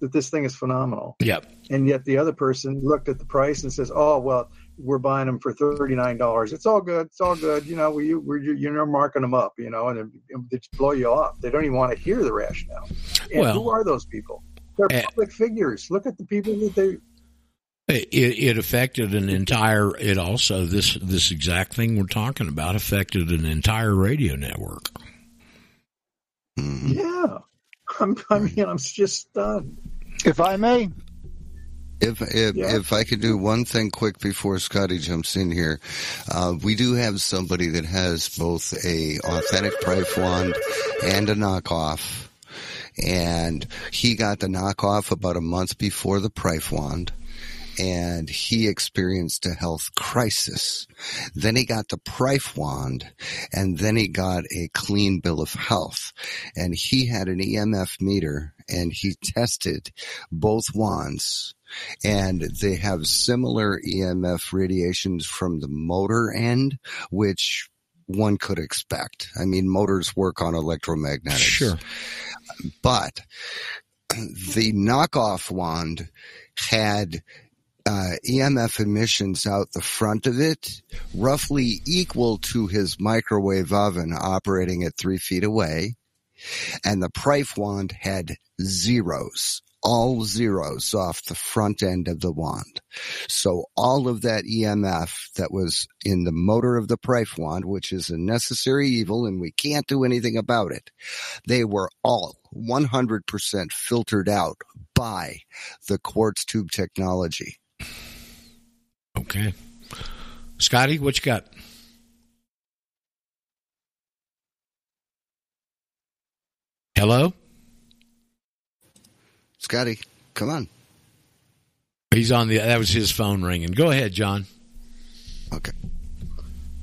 that this thing is phenomenal. Yep. And yet the other person looked at the price and says, "Oh, well, we're buying them for thirty nine dollars. It's all good. It's all good. You know, we we're you're marking them up. You know, and it, it just blow you off. They don't even want to hear the rationale. And Well- who are those people? They're Eh. public figures. Look at the people that they. It, it affected an entire. It also this this exact thing we're talking about affected an entire radio network. mhm. Yeah, I'm, I mean, I'm just stunned. If I may, If if, Yeah. if I could do one thing quick before Scotty jumps in here, uh, we do have somebody that has both a authentic Prife wand and a knockoff, and he got the knockoff about a month before the Prife wand. And he experienced a health crisis. Then he got the Prife wand, and then he got a clean bill of health. And he had an EMF meter, and he tested both wands and they have similar EMF radiations from the motor end, which one could expect. I mean, motors work on electromagnetics. Sure. But the knockoff wand had uh, EMF emissions out the front of it, roughly equal to his microwave oven operating at three feet away. And the Prife wand had zeros, all zeros off the front end of the wand. So all of that EMF that was in the motor of the Prife wand, which is a necessary evil and we can't do anything about it, they were all 100% filtered out by the quartz tube technology. Okay. Scotty, what you got? Hello? Scotty, come on. He's on the that was his phone ringing. Go ahead, John. Okay.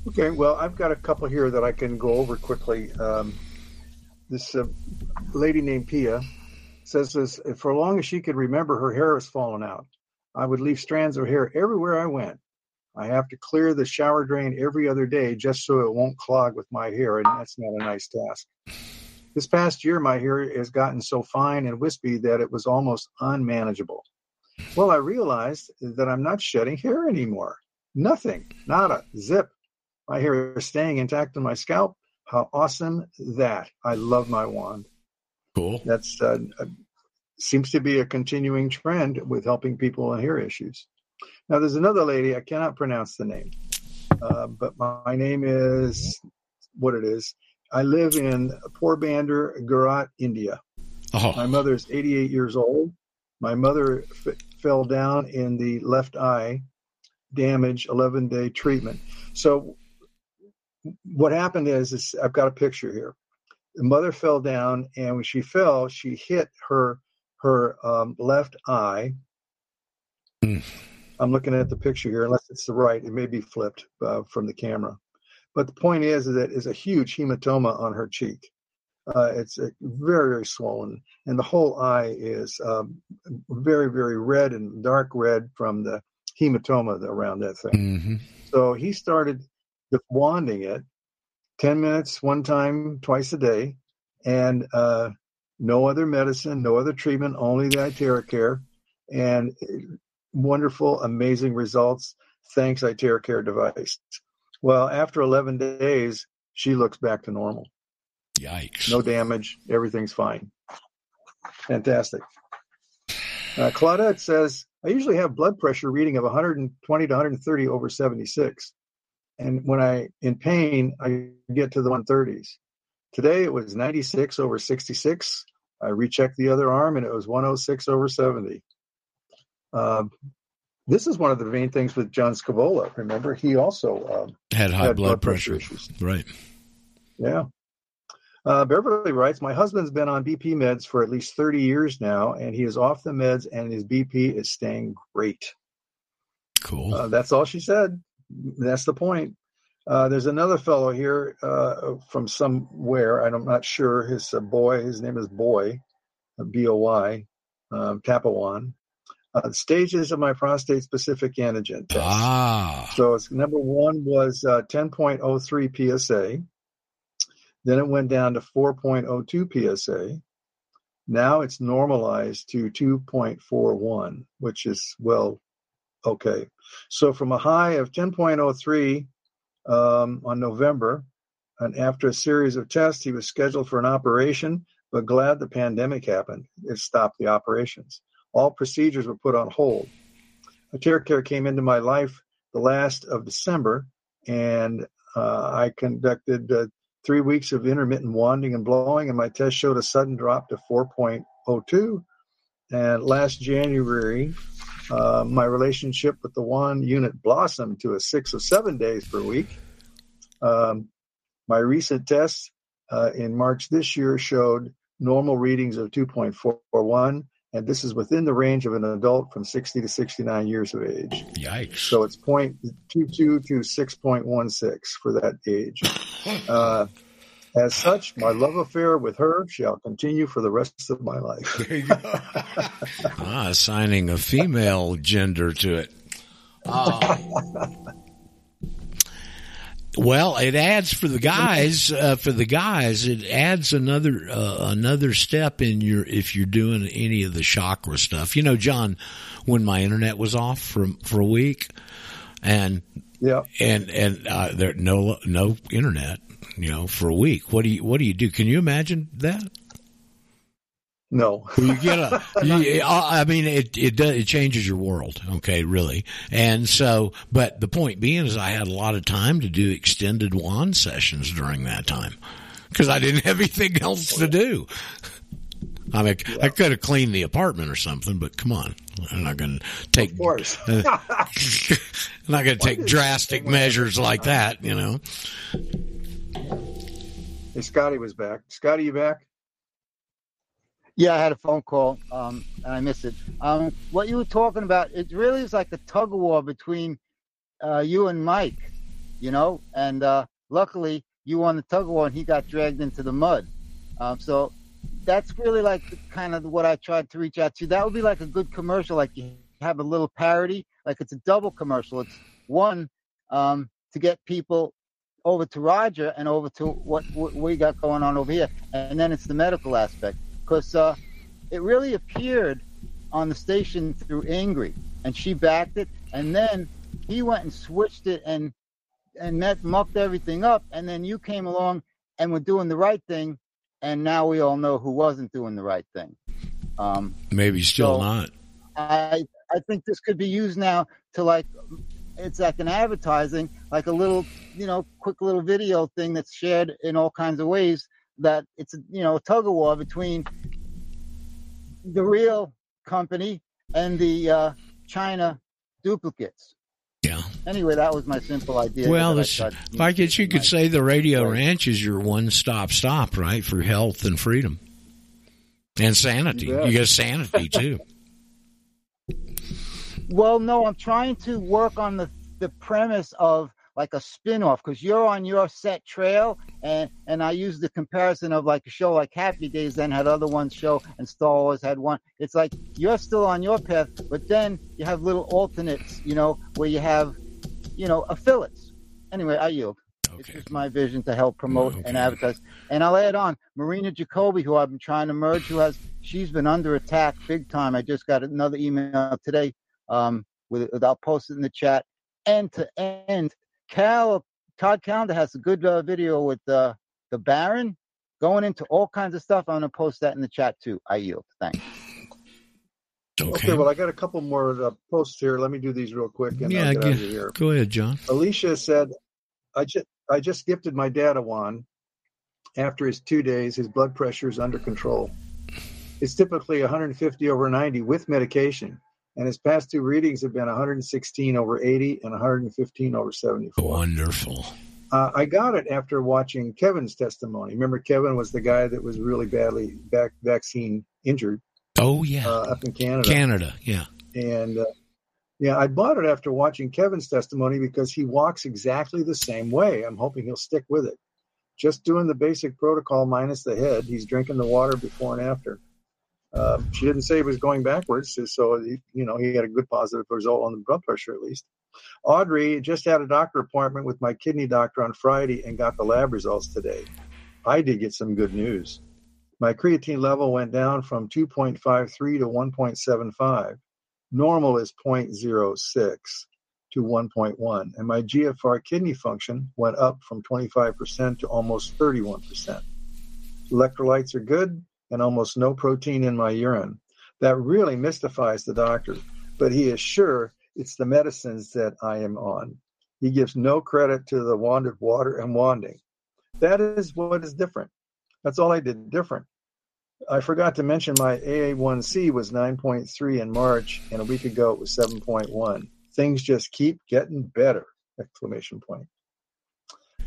Okay, well, I've got a couple here that I can go over quickly. Um, this uh, lady named Pia says this for as long as she could remember, her hair has fallen out. I would leave strands of hair everywhere I went. I have to clear the shower drain every other day just so it won't clog with my hair, and that's not a nice task. This past year, my hair has gotten so fine and wispy that it was almost unmanageable. Well, I realized that I'm not shedding hair anymore. Nothing, nada, zip. My hair is staying intact on my scalp. How awesome that! I love my wand. Cool. That's uh, uh, seems to be a continuing trend with helping people on hair issues. Now, there's another lady I cannot pronounce the name, uh, but my, my name is what it is. I live in Porbandar, Gujarat, India. Oh, My mother is 88 years old. My mother f- fell down in the left eye, damage, 11 day treatment. So, what happened is, is I've got a picture here. The mother fell down, and when she fell, she hit her her um, left eye. Hmm. I'm looking at the picture here, unless it's the right. It may be flipped uh, from the camera. But the point is that is a huge hematoma on her cheek. Uh, it's uh, very, very swollen, and the whole eye is um, very, very red and dark red from the hematoma around that thing. hmm So he started wanding it 10 minutes one time, twice a day, and uh, no other medicine, no other treatment, only the iTeraCare, and wonderful, amazing results. Thanks, iTeraCare device. Well, after 11 days, she looks back to normal. Yikes. No damage. Everything's fine. Fantastic. Uh, Claudette says, I usually have blood pressure reading of 120 to 130 over 76. And when I in pain, I get to the 130s. Today it was 96 over 66. I rechecked the other arm and it was 106 over 70. Um, this is one of the main things with John Scavola. Remember, he also um, Had high had blood, pressure. issues. Right. Yeah. Uh, Beverly writes, My husband's been on BP meds for at least 30 years now, and he is off the meds, and his BP is staying great. Cool. Uh, that's all she said. That's the point. Uh, there's another fellow here uh, from somewhere. I'm not sure. His uh, boy, his name is Boy, B O Y, um, Tapawan. Uh, stages of my prostate specific antigen test. Ah. So it's number one was uh, 10.03 PSA. Then it went down to 4.02 PSA. Now it's normalized to 2.41, which is, well, okay. So from a high of 10.03 um, on November, and after a series of tests, he was scheduled for an operation, but glad the pandemic happened. It stopped the operations. All procedures were put on hold. iTeraCare came into my life the last of December, and uh, I conducted uh, three weeks of intermittent wanding and blowing, and my test showed a sudden drop to 4.02. And last January, uh, my relationship with the wand unit blossomed to a six or seven days per week. Um, my recent tests uh, in March this year showed normal readings of 2.41, and this is within the range of an adult from 60 to 69 years of age. Yikes. So it's 0.22 to 6.16 for that age. Uh, as such, my love affair with her shall continue for the rest of my life. There you go. ah, assigning a female gender to it. Ah. well, it adds for the guys. Uh, for the guys, it adds another uh, another step in your if you're doing any of the chakra stuff. You know, John, when my internet was off for for a week, and yeah, and and uh, there no no internet, you know, for a week. What do you what do you do? Can you imagine that? No. You get a. You, I mean, it it does it changes your world. Okay, really. And so, but the point being is, I had a lot of time to do extended wand sessions during that time because I didn't have anything else to do. I mean, yeah. I could have cleaned the apartment or something, but come on, I'm not going to take. Of course. I'm not going to take drastic measures like that, you know. Hey, Scotty was back. Scotty, you back? Yeah, I had a phone call, um, and I missed it. Um, what you were talking about, it really is like a tug of war between uh, you and Mike, you know. And uh, luckily, you won the tug of war, and he got dragged into the mud. Um, so that's really like kind of what I tried to reach out to. That would be like a good commercial, like you have a little parody, like it's a double commercial. It's one um, to get people over to Roger and over to what, what we got going on over here, and then it's the medical aspect because uh, it really appeared on the station through Ingrid, and she backed it, and then he went and switched it and and that mucked everything up, and then you came along and were doing the right thing, and now we all know who wasn't doing the right thing. Um, Maybe still So- not. I I think this could be used now to like it's like an advertising, like a little you know quick little video thing that's shared in all kinds of ways. That it's you know a tug of war between the real company and the uh, China duplicates. Yeah. Anyway, that was my simple idea. Well, I this, thought I guess you could say the Radio. Ranch is your one-stop stop, right, for health and freedom and sanity. You bet. You get sanity too. Well, no, I'm trying to work on the the premise of like a spin-off because you're on your set trail and and I use the comparison of like a show like Happy Days then had other ones show and Star Wars had one. It's like you're still on your path, but then you have little alternates, you know, where you have, you know, affiliates. Anyway, I yield. It's just my vision to help promote and advertise. And I'll add on Marina Jacoby, who I've been trying to merge, who has she's been under attack big time. I just got another email today. Um, with, with I'll post it in the chat. End to end, Cal Todd Callender has a good uh, video with uh, the Baron going into all kinds of stuff. I'm gonna post that in the chat too. I yield. Thanks. Okay. well, I got a couple more uh, posts here. Let me do these real quick and yeah, I'll get go, here. go ahead, John. Alicia said, I just, I just gifted my dad a wand. After his two days, his blood pressure is under control. It's typically 150 over 90 with medication, and his past two readings have been 116 over 80 and 115 over 74. Wonderful. Uh, I got it after watching Kevin's testimony. Remember, Kevin was the guy that was really badly back, vaccine injured Oh yeah, uh, up in Canada. Canada. Yeah. And uh, yeah, I bought it after watching Kevin's testimony because he walks exactly the same way. I'm hoping he'll stick with it. Just doing the basic protocol minus the head. He's drinking the water before and after. Um, she didn't say he was going backwards, so he, you know he had a good positive result on the blood pressure at least. Audrey just had a doctor appointment with my kidney doctor on Friday and got the lab results today. I did get some good news. My creatine level went down from 2.53 to 1.75 normal is 0.06 to 1.1 and my gfr kidney function went up from 25% to almost 31% electrolytes are good and almost no protein in my urine that really mystifies the doctor but he is sure it's the medicines that i am on he gives no credit to the wanded water and wanding that is what is different that's all i did different I forgot to mention my AA1C was 9.3 in March, and a week ago it was 7.1. Things just keep getting better! Exclamation point.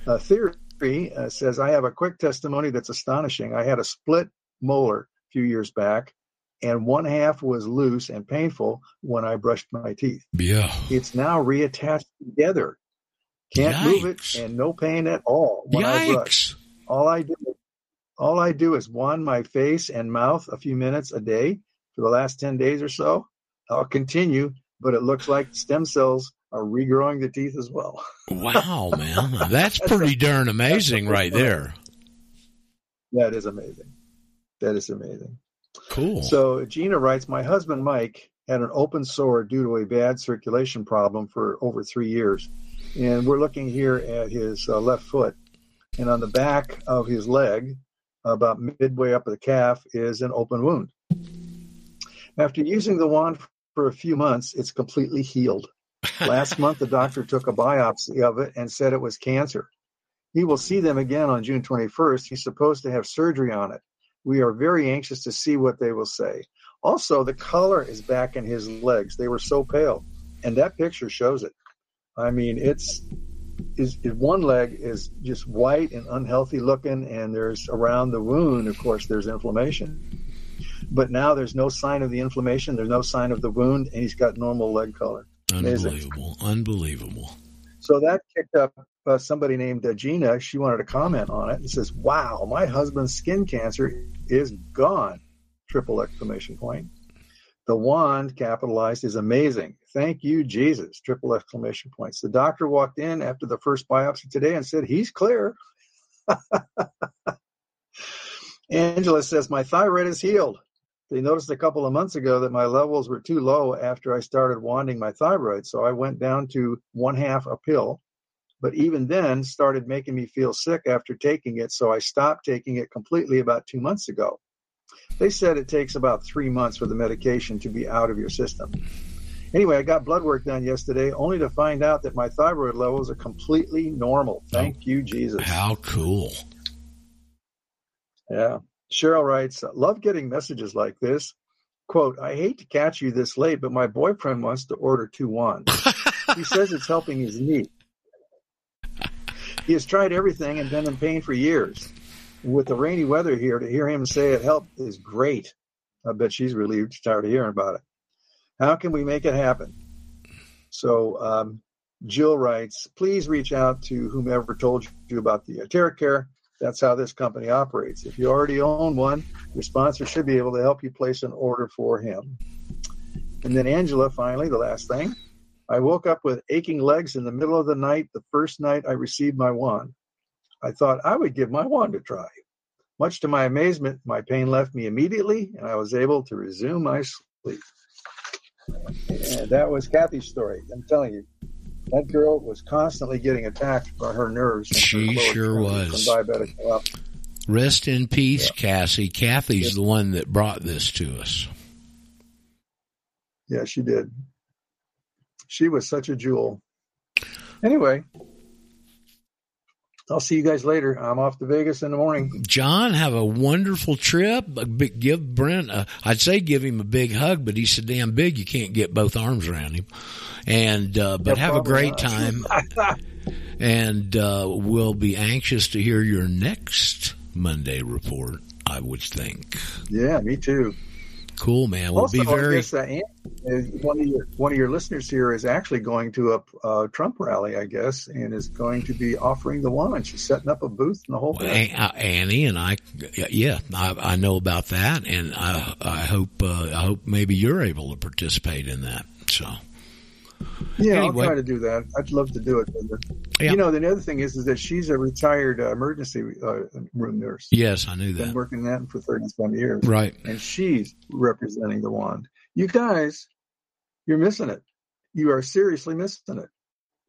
Uh, theory uh, says I have a quick testimony that's astonishing. I had a split molar a few years back, and one half was loose and painful when I brushed my teeth. Yeah. It's now reattached together. Can't move it, and no pain at all when I brush. All I do all I do is wand my face and mouth a few minutes a day for the last 10 days or so. I'll continue, but it looks like stem cells are regrowing the teeth as well. Wow, man. That's pretty darn amazing right there. That is amazing. That is amazing. Cool. So Gina writes, my husband Mike had an open sore due to a bad circulation problem for over three years. And we're looking here at his uh, left foot. And on the back of his leg, about midway up the calf, is an open wound. After using the wand for a few months, it's completely healed. Last month, the doctor took a biopsy of it and said it was cancer. He will see them again on June 21st. He's supposed to have surgery on it. We are very anxious to see what they will say. Also, the color is back in his legs. They were so pale, and that picture shows it. I mean, it's is, one leg is just white and unhealthy looking, and there's around the wound, of course, there's inflammation. But now there's no sign of the inflammation. There's no sign of the wound, and he's got normal leg color. Amazing. Unbelievable. So that kicked up uh, somebody named uh, Gina. She wanted to comment on it and says, "Wow, my husband's skin cancer is gone!" Triple exclamation point. The wand capitalized is amazing. Thank you, Jesus. Triple exclamation points. The doctor walked in after the first biopsy today and said, He's clear. Angela says, My thyroid is healed. They noticed a couple of months ago that my levels were too low after I started wanting my thyroid. So I went down to one half a pill. But even then, started making me feel sick after taking it. So I stopped taking it completely about two months ago. They said it takes about three months for the medication to be out of your system. Anyway, I got blood work done yesterday, only to find out that my thyroid levels are completely normal. Thank you, Jesus. How cool. Yeah. Cheryl writes, love getting messages like this. Quote, I hate to catch you this late, but my boyfriend wants to order two wands. he says it's helping his knee. He has tried everything and been in pain for years. With the rainy weather here, to hear him say it helped is great. I bet she's relieved. She's tired of hearing about it. How can we make it happen? So um, Jill writes, please reach out to whomever told you about the Care. That's how this company operates. If you already own one, your sponsor should be able to help you place an order for him. And then Angela, finally, the last thing. I woke up with aching legs in the middle of the night the first night I received my wand. I thought I would give my wand a try. Much to my amazement, my pain left me immediately and I was able to resume my sleep. And that was Kathy's story. I'm telling you, that girl was constantly getting attacked by her nerves. and her She sure was. From diabetic neuropathy. Rest in peace, Cassie. Kathy's the one that brought this to us. Yeah, she did. She was such a jewel. Anyway, I'll see you guys later. I'm off to Vegas in the morning. John, have a wonderful trip. Give Brent, a, I'd say give him a big hug, but he's so damn big you can't get both arms around him. And uh, but No, have a great not. time, and uh, we'll be anxious to hear your next Monday report. I would think. yeah, me too. Cool, man. We'll also, be very. I guess uh, one of your one of your listeners here is actually going to a uh, Trump rally, I guess, and is going to be offering the wine. She's setting up a booth and the whole thing. Uh, Annie and I, yeah, I, I know about that, and I, I hope, uh, I hope maybe you're able to participate in that. So, Yeah, Anyway. I'll try to do that. I'd love to do it. Yeah. You know, the other thing is, is that she's a retired uh, emergency uh, room nurse. yes, I knew that. Been working that for thirty some years. Right. and she's representing the wand. You guys, you're missing it. You are seriously missing it.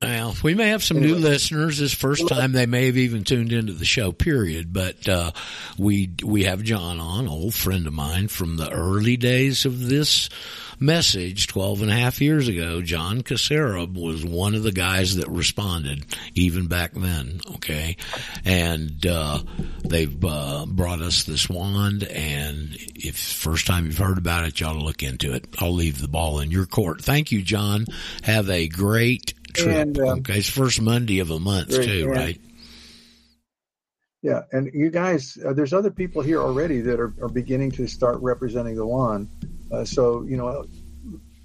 Well, we may have some new listeners. This first time they may have even tuned into the show. Period. But uh, we we have John on, old friend of mine from the early days of this message, 12 and a half years ago. John Kacarab was one of the guys that responded, even back then. Okay, and uh, they've uh, brought us this wand. And if first time you've heard about it, you ought to look into it. I'll leave the ball in your court. Thank you, John. Have a great trip. And, um, okay, it's first Monday of a month too, and- right? Yeah, and you guys, uh, there's other people here already that are, are beginning to start representing the wand. Uh, so you know,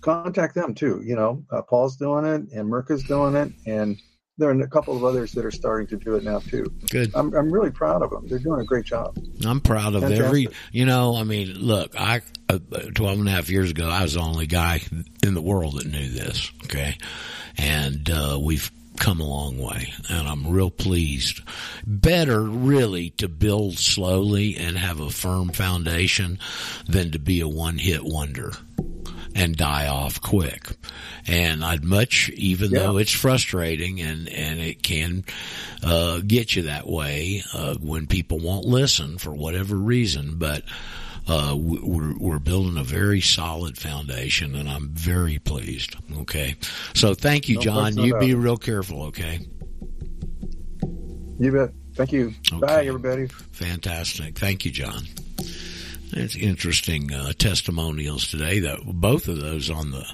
contact them too. You know, uh, Paul's doing it, and Merca's doing it, and there are a couple of others that are starting to do it now too. Good. I'm I'm really proud of them. They're doing a great job. I'm proud of Fantastic. every, you know, I mean, look, I, uh, 12 and a half years ago, I was the only guy in the world that knew this. Okay. And, uh, we've come a long way and I'm real pleased. Better really to build slowly and have a firm foundation than to be a one hit wonder and die off quick. And I'd much, even Yeah. though it's frustrating and, and it can, uh, get you that way, uh, when people won't listen for whatever reason, but, uh, we- we're, we're building a very solid foundation and I'm very pleased. Okay. So thank you, No John. You be real careful. Okay. You bet. Thank you. Bye, everybody. Fantastic. Thank you, John. It's interesting uh, testimonials today. That both of those on the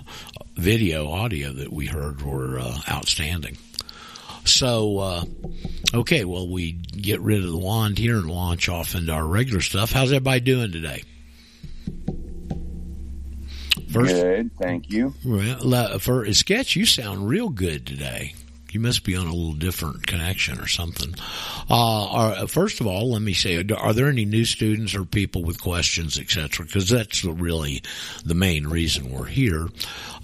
video audio that we heard were uh, outstanding. So, uh, okay, well, we get rid of the wand here and launch off into our regular stuff. How's everybody doing today? First, Good, thank you. well, for sketch, you sound real good today. You must be on a little different connection or something. Uh, first of all, let me say, are there any new students or people with questions, etc.? Because that's really the main reason we're here.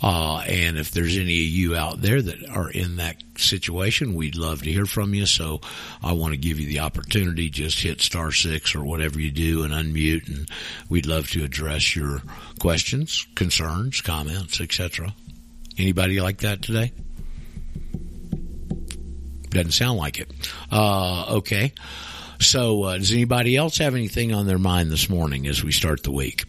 Uh, and if there's any of you out there that are in that situation, we'd love to hear from you. So I want to give you the opportunity. Just hit star six or whatever you do and unmute, and we'd love to address your questions, concerns, comments, etc. Anybody like that today? Doesn't sound like it. Uh, okay. So, uh, does anybody else have anything on their mind this morning as we start the week?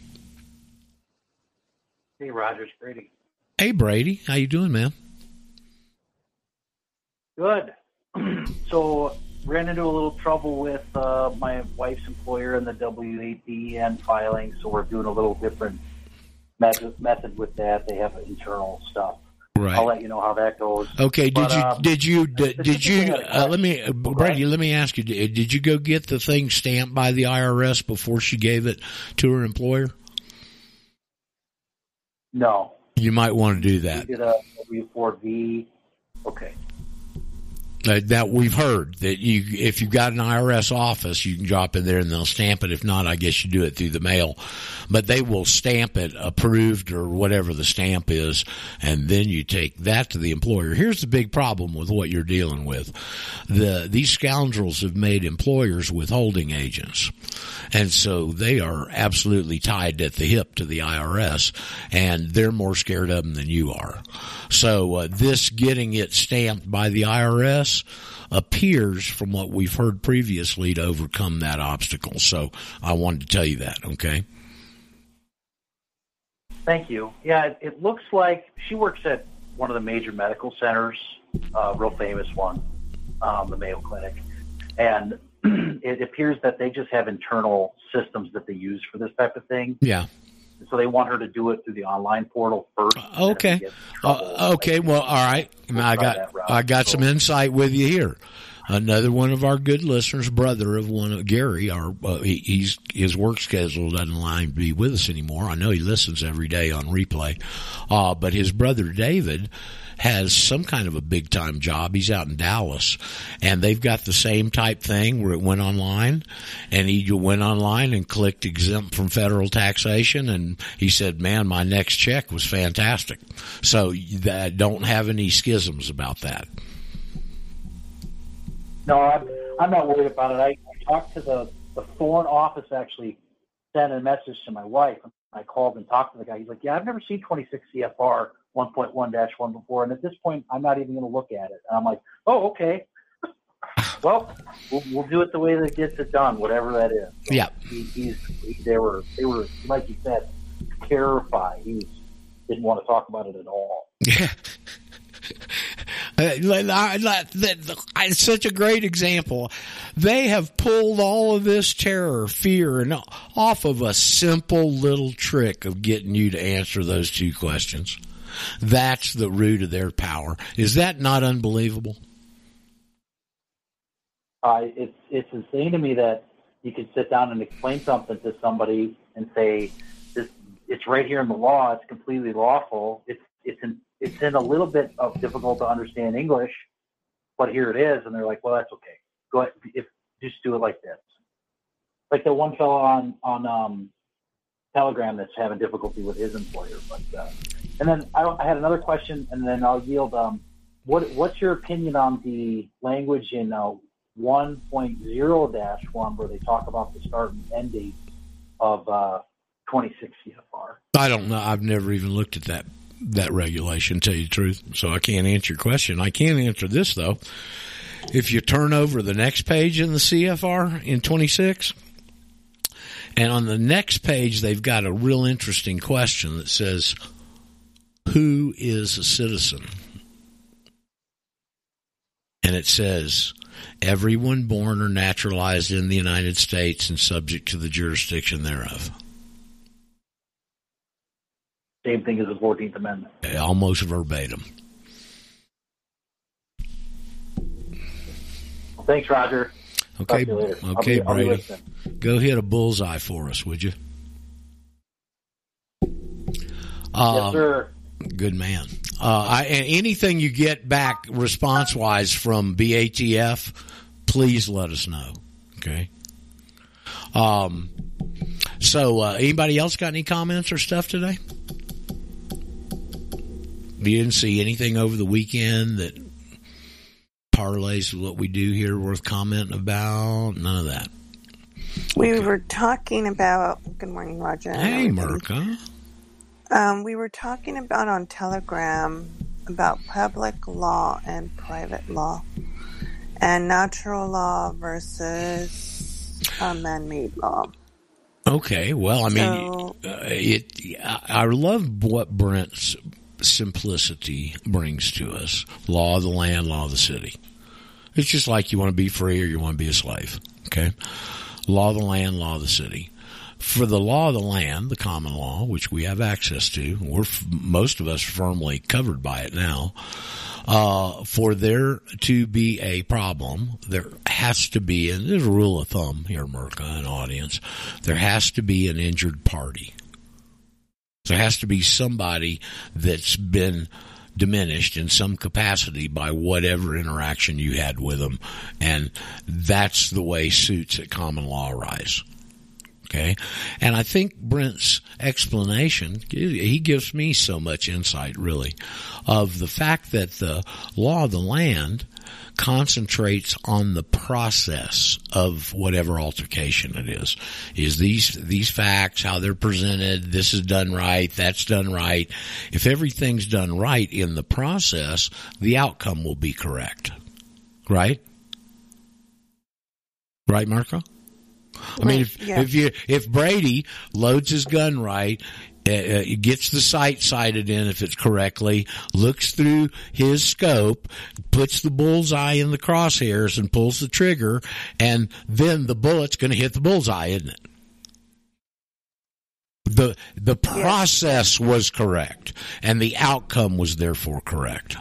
Hey, Rogers, Brady. Hey, Brady, how you doing, man? Good. so, ran into a little trouble with uh, my wife's employer and the W8BEN filing, so we're doing a little different method, method with that. They have internal stuff. Right. I'll let you know how that goes. Okay. Did But, you um, did you did, did you uh, let me uh, Brady? Let me ask you. Did did you go get the thing stamped by the IRS before she gave it to her employer? No. You might want to do We that. did a W4V. Okay. Uh, that we've heard that you, if you've got an IRS office, you can drop in there and they'll stamp it. If not, I guess you do it through the mail, but they will stamp it approved or whatever the stamp is. And then you take that to the employer. Here's the big problem with what you're dealing with. The, these scoundrels have made employers withholding agents. And so they are absolutely tied at the hip to the IRS and they're more scared of them than you are. So uh, this getting it stamped by the IRS appears from what we've heard previously to overcome that obstacle. So I wanted to tell you that, okay? Thank you. Yeah, it, it looks like she works at one of the major medical centers, uh, real famous one, um, the Mayo Clinic, and it appears that they just have internal systems that they use for this type of thing. Yeah. So they want her to do it through the online portal first. Okay. Uh, okay. Well, all right. I got I got some insight with you here. Another one of our good listeners, brother of one of Gary, our uh, he, he's his work schedule doesn't allow him to be with us anymore. I know he listens every day on replay, uh, but his brother David has some kind of a big time job. He's out in Dallas, and they've got the same type thing where it went online, and he went online and clicked exempt from federal taxation, and he said, "Man, my next check was fantastic." So that don't have any schisms about that. No, I'm, I'm not worried about it. I, I talked to the, the foreign office actually sent a message to my wife. I called and talked to the guy. He's like, yeah, I've never seen 26 CFR 1.1-1 before. And at this point, I'm not even going to look at it. And I'm like, oh, okay. well, well, we'll do it the way that gets it done, whatever that is. Yeah. He, he's, he, they were, they were, like you said, terrified. He was, didn't want to talk about it at all. Yeah. Uh, It's such a great example. They have pulled all of this terror, fear, and off of a simple little trick of getting you to answer those two questions. That's the root of their power. Is that not unbelievable? uh, it's it's insane to me that you could sit down and explain something to somebody and say this it's right here in the law it's completely lawful it's it's in it's in a little bit of difficult to understand english but here it is and they're like well that's okay go ahead if just do it like this like the one fellow on on um telegram that's having difficulty with his employer but uh, and then I, I had another question and then i'll yield um what what's your opinion on the language in uh, 1.0-1 where they talk about the start and end date of uh, 26 CFR. I don't know. I've never even looked at that that regulation. Tell you the truth, so I can't answer your question. I can answer this though. If you turn over the next page in the CFR in 26, and on the next page they've got a real interesting question that says, "Who is a citizen?" And it says, "Everyone born or naturalized in the United States and subject to the jurisdiction thereof." Same thing as the 14th Amendment. Eh, almost verbatim. Thanks, Roger. Okay, Talk to you later. I'll okay, I'll be Brady. Go hit a bullseye for us, would you? Uh, yes, sir. Good man. Uh, I, anything you get back response wise from BATF, please let us know. Okay. Um, so, uh, anybody else got any comments or stuff today? You didn't see anything over the weekend that parlays with what we do here worth commenting about? None of that. We were talking about. Good morning, Roger. Hey, Merca. Um, we were talking about on Telegram about public law and private law, and natural law versus uh, man-made law. Okay, well, I mean, So- uh, it. I love what Brent's simplicity brings to us: law of the land, law of the city. It's just like you want to be free or you want to be a slave. Okay, law of the land, law of the city. For the law of the land, the common law, which we have access to, we're most of us firmly covered by it now. Uh, for there to be a problem, there has to be, and there's a rule of thumb here, Merca and audience, there has to be an injured party. There has to be somebody that's been diminished in some capacity by whatever interaction you had with them. And that's the way suits at common law arise. Okay. And I think Brent's explanation, he gives me so much insight really of the fact that the law of the land concentrates on the process of whatever altercation it is. Is these, these facts, how they're presented, this is done right, that's done right. If everything's done right in the process, the outcome will be correct. Right? Right, Marco? I mean, if, yeah. if you if Brady loads his gun right, uh, uh, gets the sight sighted in if it's correctly, looks through his scope, puts the bullseye in the crosshairs, and pulls the trigger, and then the bullet's going to hit the bullseye, isn't it? The the process was correct and the outcome was therefore correct.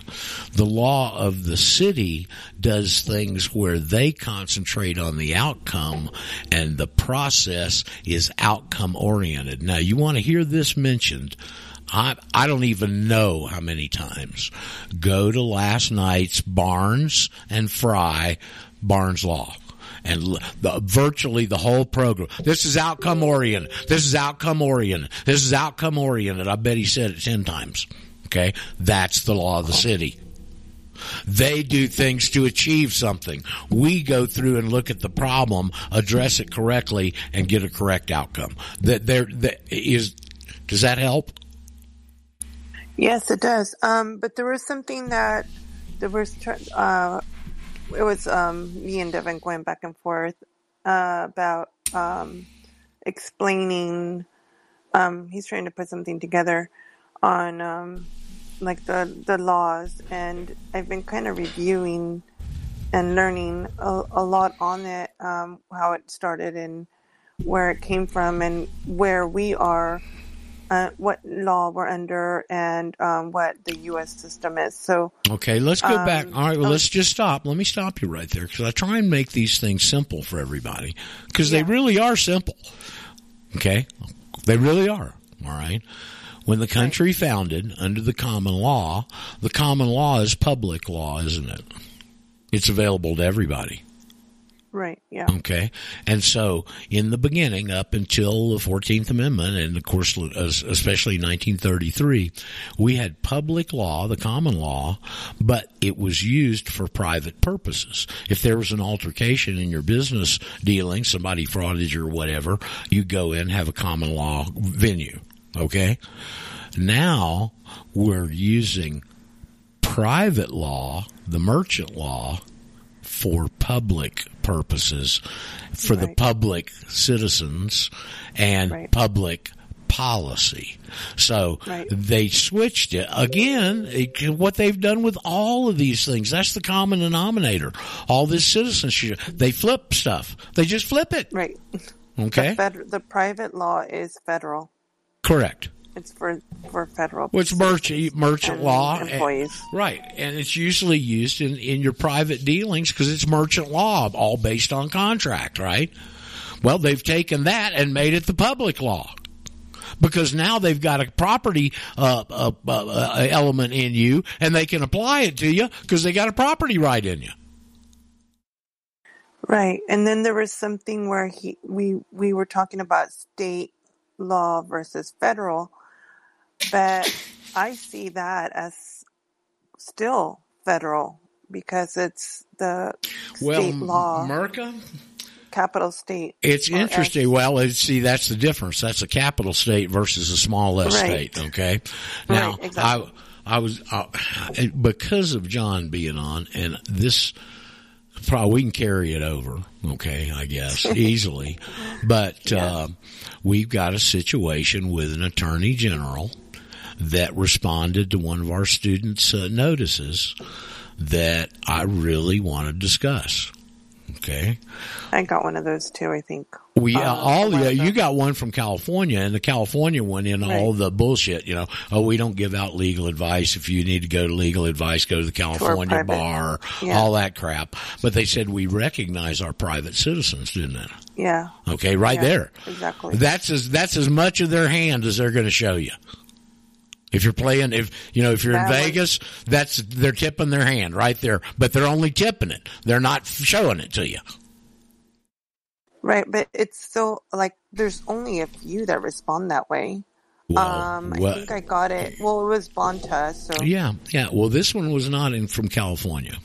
The law of the city does things where they concentrate on the outcome and the process is outcome oriented now you want to hear this mentioned? I, I don't even know how many times. Go to last night's Barnes and Frei Barnes Law and the, virtually the whole program. This is outcome oriented. This is outcome oriented. This is outcome oriented. I bet he said it 10 times. Okay. That's the law of the city. They do things to achieve something. We go through and look at the problem, address it correctly, and get a correct outcome. That there that is. Does that help? Yes, it does. Um, but there was something that there was. Uh, it was um, me and Devin going back and forth uh, about um, explaining. Um, he's trying to put something together on um, like the the laws, and I've been kind of reviewing and learning a, a lot on it, um, how it started and where it came from, and where we are uh, what law we're under and um, what the U.S. system is. So, Okay, let's go Um, back. All right, well, oh. let's just stop. Let me stop you right there because I try and make these things simple for everybody because they really are simple. Okay, they really are. All right. When the country founded under the common law, the common law is public law, isn't it? It's available to everybody. Right, yeah, Okay. And so in the beginning, up until the 14th Amendment, and of course, especially 1933, we had public law, the common law, but it was used for private purposes. If there was an altercation in your business dealing, somebody frauded you or whatever, you go in, have a common law venue. Okay. Now we're using private law, the merchant law, for public purposes, for the public citizens and public policy. So they switched it again. It, what they've done with all of these things, that's the common denominator. All this citizenship, they flip stuff. They just flip it. right. Okay. The, fed- the private law is federal. Correct. It's for for federal. Well, it's merchant merchant law, employees. and- right? And it's usually used in in your private dealings because it's merchant law, all based on contract, right? Well, they've taken that and made it the public law. because now they've got a property uh, uh, uh, element in you, and they can apply it to you because they got a property right in you. Right. And then there was something where he we we were talking about state law versus federal, but I see that as still federal because it's the Well, state law, Merca, capital state. It's interesting. S. Well, see, that's the difference. That's a capital state versus a small S Right. state. Okay. Now, Right, exactly. I, I was uh, because of John being on, and this probably we can carry it over. Okay, I guess easily, but uh, we've got a situation with an attorney general that responded to one of our students' uh, notices that I really want to discuss. Okay. I got one of those too. I think. We uh, Uh, all a while the, ago. you got one from California, and the California one in all the bullshit. You know, oh, we don't give out legal advice. If you need to go to legal advice, go to the California bar, Yeah. all that crap. But they said we recognize our private citizens, didn't it? Yeah. Okay, right Yeah, there. Exactly. That's as that's as much of their hand as they're going to show you. If you're playing, if you know, if you're in Vegas, that's they're tipping their hand right there, but they're only tipping it. They're not showing it to you. Right, but it's still like there's only a few that respond that way. Well, um, I what- think I got it. Well, it was Bonta, so Yeah, yeah. Well, this one was not in from California.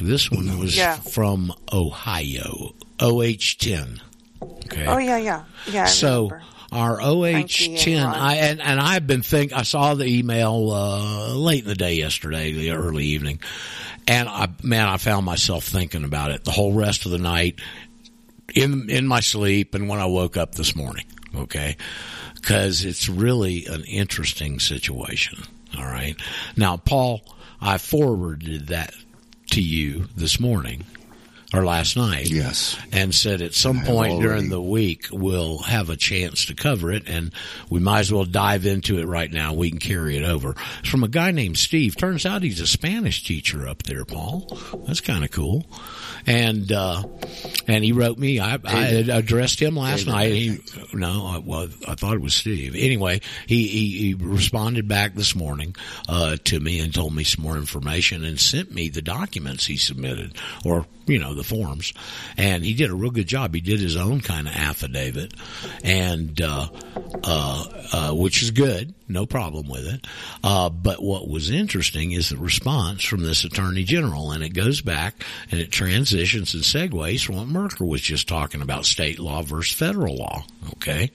This one was Yeah. from Ohio, OH10. Okay. Oh yeah, yeah, yeah. I so remember. Our Frankie OH10. I and, and I've been think I saw the email uh, late in the day yesterday, the early evening, and I man, I found myself thinking about it the whole rest of the night, in in my sleep, and when I woke up this morning. Okay, because it's really an interesting situation. All right, now Paul, I forwarded that to you this morning or last night. Yes. And said at some I point during the week we'll have a chance to cover it and we might as well dive into it right now. We can carry it over. It's from a guy named Steve. Turns out he's a Spanish teacher up there, Paul. That's kind of cool. And, uh, and he wrote me, I, I addressed him last night. He, no, I, well, I thought it was Steve. Anyway, he, he, he responded back this morning, uh, to me and told me some more information and sent me the documents he submitted or, you know, the forms. And he did a real good job. He did his own kind of affidavit and, uh, uh, uh, which is good. No problem with it. Uh, but what was interesting is the response from this attorney general and it goes back and it transitions and segues from what Merca was just talking about state law versus federal law. Okay.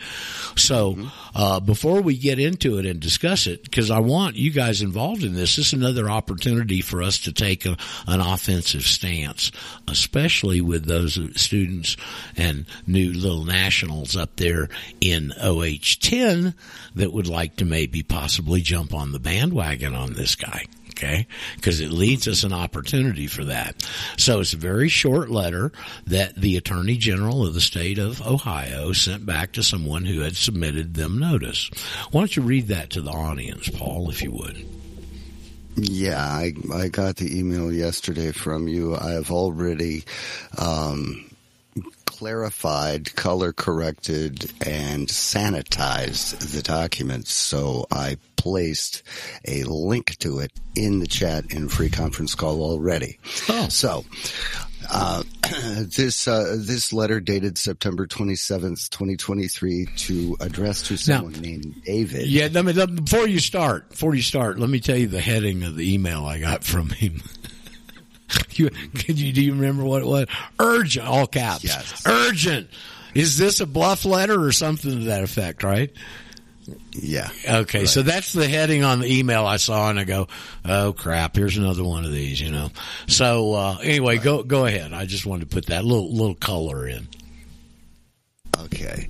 So, uh, before we get into it and discuss it, because I want you guys involved in this, this is another opportunity for us to take a, an offensive stance, especially with those students and new little nationals up there in OH10 that would like to maybe possibly jump on the bandwagon on this guy. Okay. Cause it leads us an opportunity for that. So it's a very short letter that the attorney general of the state of Ohio sent back to someone who had submitted them notice. Why don't you read that to the audience, Paul, if you would? Yeah, I I got the email yesterday from you. I have already um, clarified, color corrected, and sanitized the documents. So I placed a link to it in the chat in free conference call already. Oh. So. Uh, this uh, this letter dated September twenty seventh, twenty twenty three, to address to someone named David. Yeah, let me, let, before you start, before you start, let me tell you the heading of the email I got from him. you, could you, do you remember what it was? Urgent, all caps. Yes. Urgent. Is this a bluff letter or something to that effect, right? Yeah. Okay, so that's the heading on the email I saw, and I go, "Oh crap! Here's another one of these," you know. So uh, anyway, go go ahead. I just wanted to put that little little color in. Okay.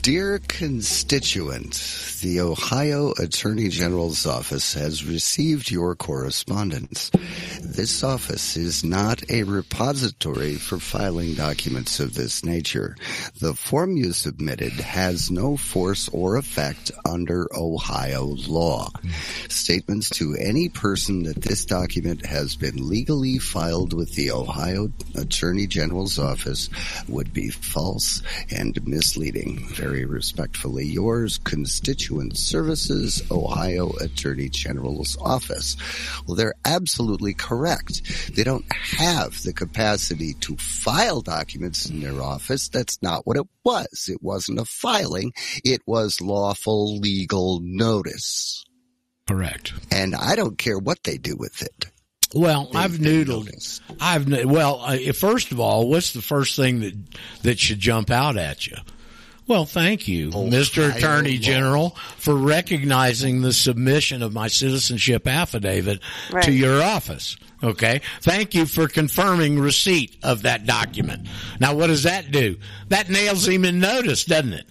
Dear constituent, the Ohio Attorney General's office has received your correspondence. this office is not a repository for filing documents of this nature. The form you submitted has no force or effect under Ohio law. Statements to any person that this document has been legally filed with the Ohio Attorney General's office would be false and misleading. Very respectfully, yours, Constituent Services, Ohio Attorney General's office. Well, they're absolutely correct. They don't have the capacity to file documents in their office. That's not what it was. It wasn't a filing. It was lawful legal notice. Correct. And I don't care what they do with it. Well, I've noodled. I've well. Uh, first of all, what's the first thing that that should jump out at you? Well, thank you, Mr. Attorney law. General, for recognizing the submission of my citizenship affidavit Right. to your office. Okay. Thank you for confirming receipt of that document. Now, what does that do? That nails him in notice, doesn't it?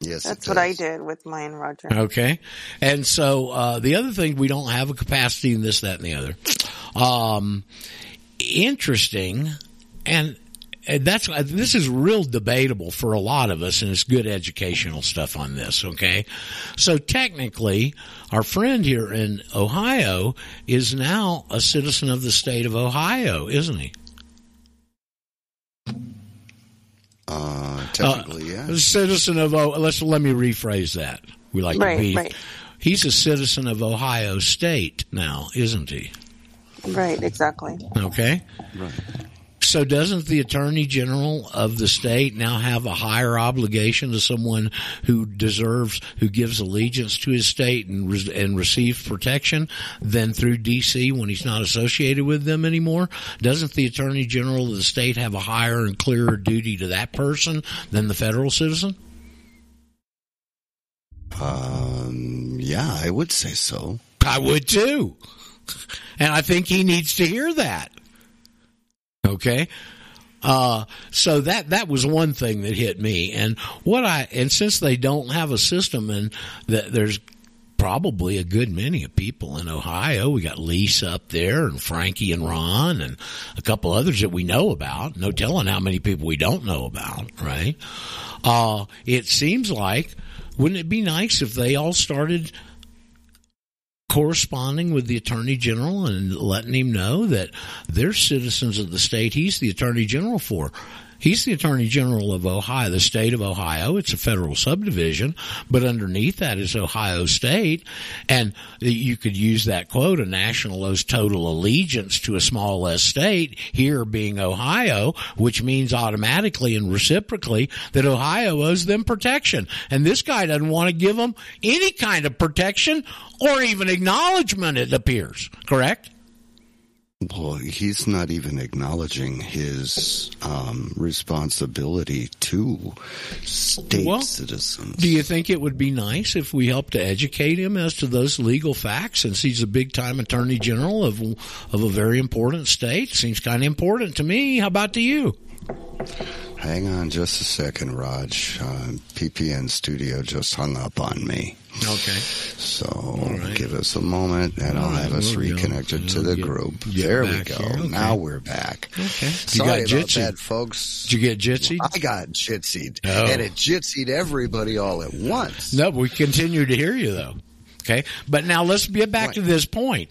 Yes, That's what I did with mine, Roger. Okay. And so, uh, the other thing, we don't have a capacity in this, that, and the other. Um, interesting. And, and that's, uh, this is real debatable for a lot of us and it's good educational stuff on this. Okay. So technically, our friend here in Ohio is now a citizen of the state of Ohio, isn't he? Uh, technically, yeah. A citizen of O. Let's let me rephrase that. We like Right, to be. right. He's a citizen of Ohio State now, isn't he? Right, exactly. Okay. Right. So doesn't the attorney general of the state now have a higher obligation to someone who deserves, who gives allegiance to his state and and receives protection than through DC when he's not associated with them anymore? Doesn't the attorney general of the state have a higher and clearer duty to that person than the federal citizen? Um, yeah, I would say so. I would too. And I think he needs to hear that. Okay. Uh, so that, that was one thing that hit me. And what I, and since they don't have a system and that there's probably a good many of people in Ohio, we got Lisa up there and Frankie and Ron and a couple others that we know about. No telling how many people we don't know about, right? Uh, it seems like, wouldn't it be nice if they all started corresponding with the attorney general and letting him know that they're citizens of the state he's the attorney general for. He's the attorney general of Ohio, the state of Ohio. It's a federal subdivision, but underneath that is Ohio state. And you could use that quote, a national owes total allegiance to a small s state, here being Ohio, which means automatically and reciprocally that Ohio owes them protection. And this guy doesn't want to give them any kind of protection or even acknowledgement, it appears. Correct? Well, he's not even acknowledging his um, responsibility to state Well, citizens. Do you think it would be nice if we helped to educate him as to those legal facts since he's a big time attorney general of of a very important state? Seems kind of important to me. How about to you? Hang on just a second, Raj. Uh, PPN Studio just hung up on me. Okay. So give us a moment and I'll have us we'll go. reconnected to the get- group. get there we go. Okay. Now we're back. Okay. You Sorry got about that, folks. Did you get jitsi? I got jitsied. Oh. And it jitsied everybody all at once. No, we continue to hear you though. Okay. But now let's get back to this point.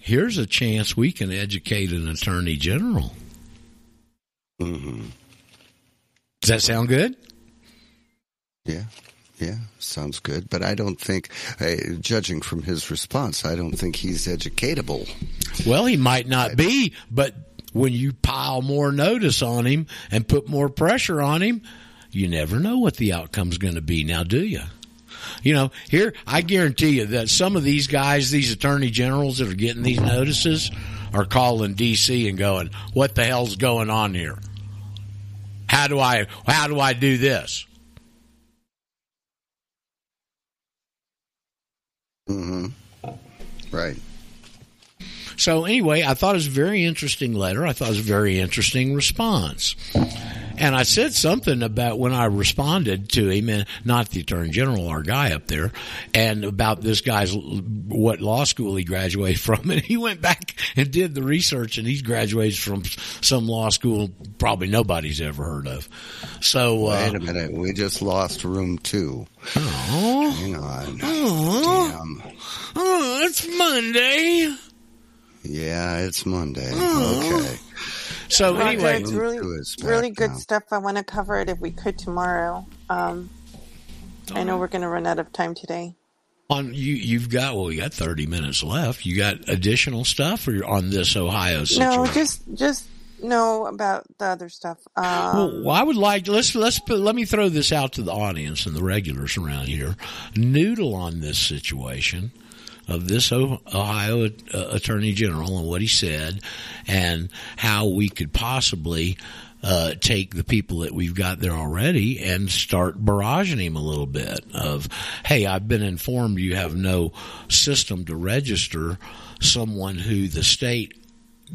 Here's a chance we can educate an attorney general. Mm-hmm. Does that sound good? Yeah. Yeah, sounds good. But I don't think, uh, judging from his response, I don't think he's educatable. Well, he might not be, but when you pile more notice on him and put more pressure on him, you never know what the outcome's going to be. Now, do you? You know, here, I guarantee you that some of these guys, these attorney generals that are getting these notices are calling DC and going, what the hell's going on here? How do I, how do I do this? Mm-hmm. Right. So anyway, I thought it was a very interesting letter. I thought it was a very interesting response. And I said something about when I responded to him, and not the attorney general, our guy up there, and about this guy's what law school he graduated from, and he went back and did the research, and he's graduated from some law school probably nobody's ever heard of. So uh, Wait a minute. We just lost room two. Oh. Hang on. Oh. Damn. Oh, it's Monday. Yeah, it's Monday. Oh. Okay. So Roger, anyway, it's really, Two is back really good now. stuff. I want to cover it if we could tomorrow. Um, I know we're going to run out of time today. on you you've got well, you got thirty minutes left. You got additional stuff or on this Ohio situation? No, just just know about the other stuff. Um, Well, well, I would like let's let's put, let me throw this out to the audience and the regulars around here. Noodle on this situation of this Ohio uh, Attorney General and what he said, and how we could possibly. Uh, take the people that we've got there already and start barraging him a little bit of, hey, I've been informed you have no system to register someone who the state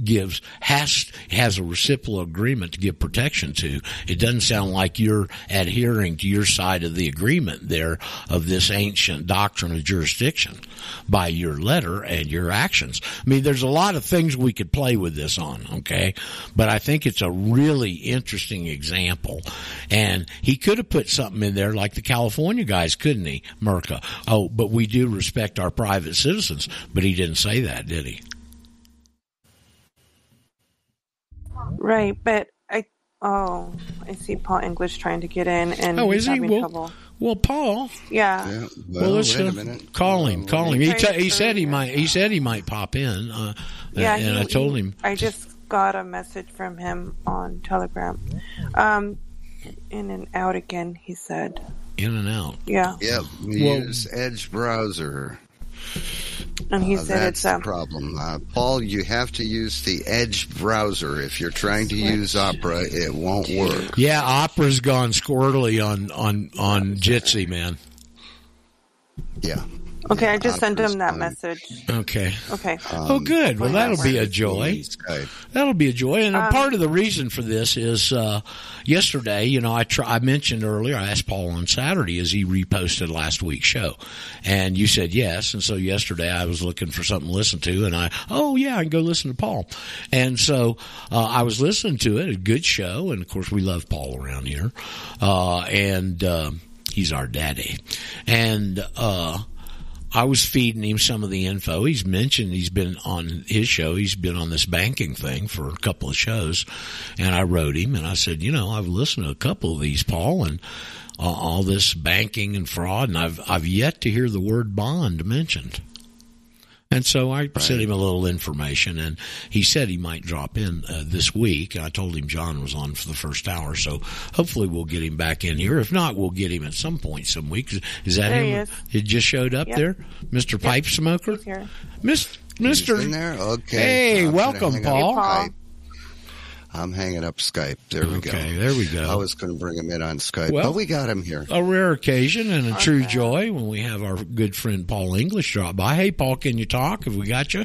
gives has has a reciprocal agreement to give protection to. It doesn't sound like you're adhering to your side of the agreement there of this ancient doctrine of jurisdiction by your letter and your actions. I mean, there's a lot of things we could play with this on, okay? But I think it's a really interesting example. And he could have put something in there like the California guys, couldn't he, Merca? Oh, but we do respect our private citizens. But he didn't say that, did he? Right, but I oh I see Paul English trying to get in and Oh, is he? having Well, trouble. Well, Paul. Yeah. Yeah, Well, well, let's wait uh, a minute. call him. Call him. He, t- he said he might. He said he might pop in. Uh, Yeah, and he- I told him. I just got a message from him on Telegram. Um, in and out again. He said, in and out. "Yeah," Yep. We Well- use Edge browser. And he Uh, said that's it's the um, problem. Uh, Paul, you have to use the Edge browser. If you're trying to use Opera, it won't work. Yeah, Opera's gone squirrely on on on Jitsi, man. Yeah. Okay. I just sent him that fine. message. Okay. Okay. oh, good. Well, that'll be a joy. That'll be a joy. And Um, part of the reason for this is uh, yesterday. You know, I try, I mentioned earlier. I asked Paul on Saturday as he reposted last week's show, and you said yes. And so yesterday I was looking for something to listen to, and I oh yeah, I can go listen to Paul. And so uh, I was listening to it. A good show, and of course we love Paul around here, uh, and um he's our daddy, and. I was feeding him some of the info. He's mentioned he's been on his show. He's been on this banking thing for a couple of shows, and I wrote him and I said, you know, I've listened to a couple of these, Paul, and uh, all this banking and fraud, and I've I've yet to hear the word bond mentioned. And so I sent him a little information, and he said he might drop in uh, this week. I told him John was on for the first hour, so hopefully we'll get him back in here. If not, we'll get him at some point some week. Is that There him? he is. He just showed up Yep. there, Mister Pipe Smoker, He's here. Mister. there? Okay. Hey, I'm welcome, hang up Paul. Skype. I'm hanging up Skype. There we Okay, go. there we go. I was going to bring him in on Skype, Well- but we got him here. a rare occasion and a true joy when we have our good friend Paul English drop by. Hey, Paul, can you talk? Have we got you?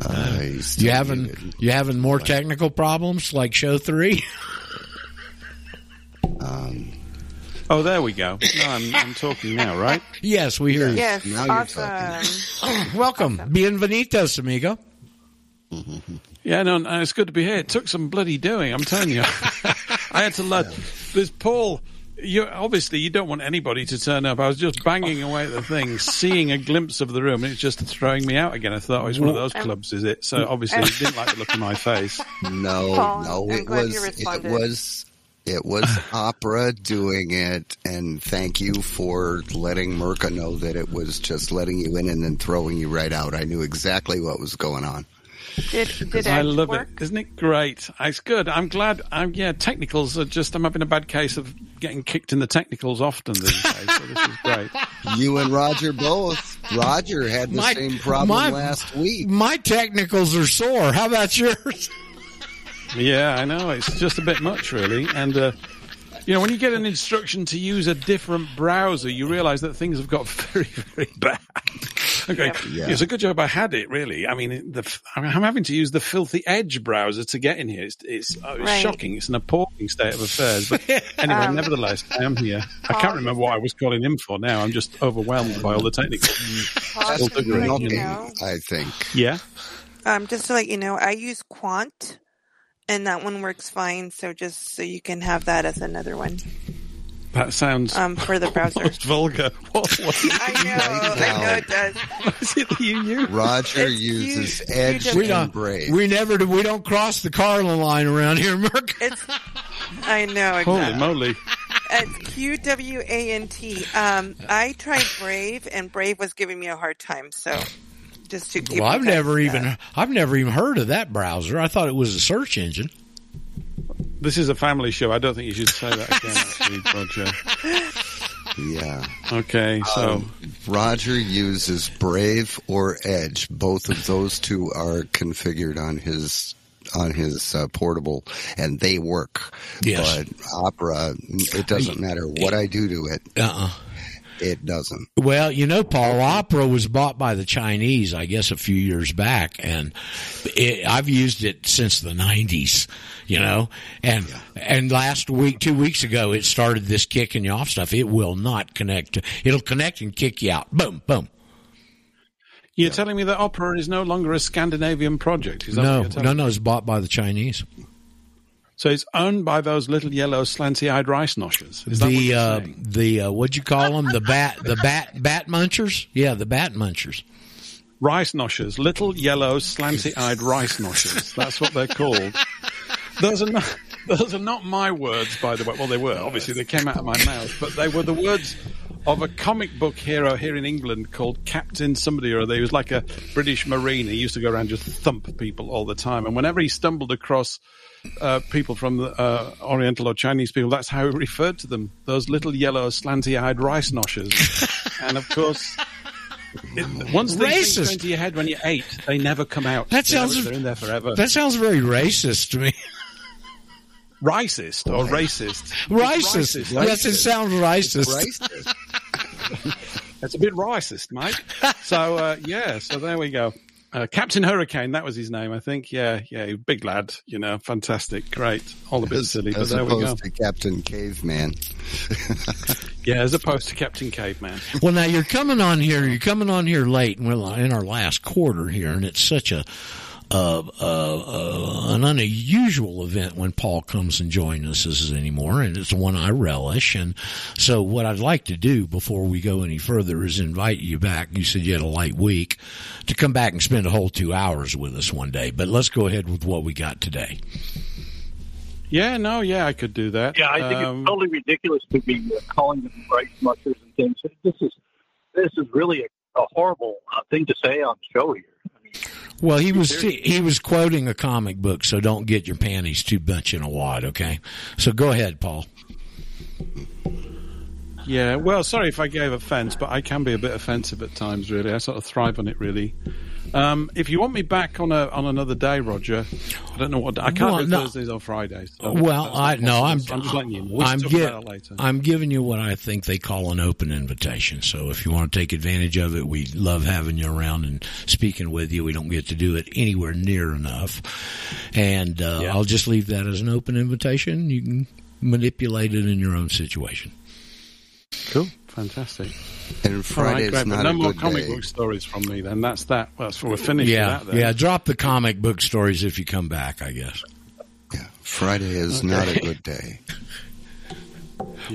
Uh, he's You having muted. you having more technical problems like show three? Um, Oh, there we go. No, I'm, I'm talking now, right? yes, we hear you. Yes. Now you're awesome. Welcome, bienvenidos, amigo. Mm-hmm. Yeah, no, no, it's good to be here. It took some bloody doing, I'm telling you. I had to let. There's Paul. You obviously you don't want anybody to turn up. I was just banging away at the thing, seeing a glimpse of the room, and it's just throwing me out again. I thought oh, it's one of those um, clubs, is it? So obviously he didn't like the look of my face. no, Paul, no, I'm it glad was you it was it was Opera doing it, and thank you for letting Merca know that it was just letting you in and then throwing you right out. I knew exactly what was going on. Did did I Edge love work? it. Isn't it great? It's good. I'm glad. I'm yeah. Technicals are just. I'm having a bad case of getting kicked in the technicals often these days. So this is great. You and Roger both. Roger had the My- same problem my- last week. My technicals are sore. How about yours? Yeah, I know. It's just a bit much, really. And, uh, you know, when you get an instruction to use a different browser, you realize that things have got very, very bad. Okay, Yeah. it's a good job I had it. Really, I mean, the, I'm having to use the filthy Edge browser to get in here. It's it's, oh, it's Right. shocking. It's an appalling state of affairs. But anyway, Um, nevertheless, I am here. I can't remember what I was calling him for now. I'm just overwhelmed by all the technical. Paul, Still just to figuring let you out. know, I think. Yeah. um, just to let you know, I use Quant, and that one works fine. So just so you can have that as another one That sounds um, for the browser. vulgar. What, what, I know, I know it does. it that you use? Roger It's uses huge. Edge Huge. We and don't. Brave. We never do. We don't cross the Carlin line around here, Merc. It's, I know Holy exactly. moly! It's Q W A N T. Um, I tried Brave, and Brave was giving me a hard time. So, just to keep. Well, I've never uh, even. I've never even heard of that browser. I thought it was a search engine. This is a family show. I don't think you should say that again, actually, Roger. Yeah. Okay, so Um, Roger uses Brave or Edge. Both of those two are configured on his on his uh, portable, and they work. Yes. But Opera, it doesn't matter what I do to it. Uh-uh. It doesn't. Well, you know, Paul, Opera was bought by the Chinese, I guess, a few years back, and it, I've used it since the '90s. You know, and and last week, two weeks ago, it started this kicking you off stuff. It will not connect. It'll connect and kick you out. Boom, boom. you're telling me that Opera is no longer a Scandinavian project? Is that what No, you're no, me? no. It's bought by the Chinese. So it's owned by those little yellow slanty-eyed rice noshers. What the you're uh, the uh, what'd you call them? The bat the bat bat munchers? Yeah, the bat munchers. rice noshers, little yellow slanty-eyed rice noshers. That's what they're called. Those are not. Those are not my words, by the way. Well, they were. Obviously, they came out of my mouth, but they were the words of a comic book hero here in England called Captain somebody or other. He was like a British Marine. He used to go around just thump people all the time. And whenever he stumbled across uh, people from the uh, Oriental or Chinese people, that's how he referred to them. Those little yellow slanty-eyed rice noshers. and of course, it, once these things go into your head when you're eight, they never come out. That They sounds- they're in there forever. That sounds very racist to me. racist or racist. Racist. It's Yes, it sounds racist. It's a bit racist, mate. so uh, yeah, so there we go. Uh, Captain Hurricane, that was his name, I think. Yeah, yeah, big lad, you know, fantastic, great, all a bit silly, but As there we go. opposed to Captain Caveman. Yeah, as opposed to Captain Caveman. Well, now you're coming on here. You're coming on here late, and we're in our last quarter here, and it's such a uh, uh, uh, an unusual event when Paul comes and joins us as anymore, and it's one I relish. And so, what I'd like to do before we go any further is invite you back. You said you had a light week to come back and spend a whole two hours with us one day. But let's go ahead with what we got today. Yeah, no, yeah, I could do that. Yeah, I think Um, it's totally ridiculous to be uh, calling them rice mushers and things. This is this is really a, a horrible uh, thing to say on the show here. Well, he was he was quoting a comic book, so don't get your panties too much in a wad, okay? So go ahead, Paul. Yeah, well, sorry if I gave offence, but I can be a bit offensive at times. Really, I sort of thrive on it. Really. Um, if you want me back on a on another day, Roger, I don't know what I can't Well, do no. Thursdays or Fridays. so Well, I no, I'm. I'm just letting you know. We I'm, gi- about it later. I'm giving you what I think they call an open invitation. So if you want to take advantage of it, we love having you around and speaking with you. We don't get to do it anywhere near enough, and uh, I'll just leave that as an open invitation. You can manipulate it in your own situation. Cool, fantastic. And All Friday's right, great, not no a more good comic day. book stories from me. Then that's that. Well, that's we're finished. yeah, that, then. yeah. Drop the comic book stories if you come back. I guess. Yeah, Friday is not a good day.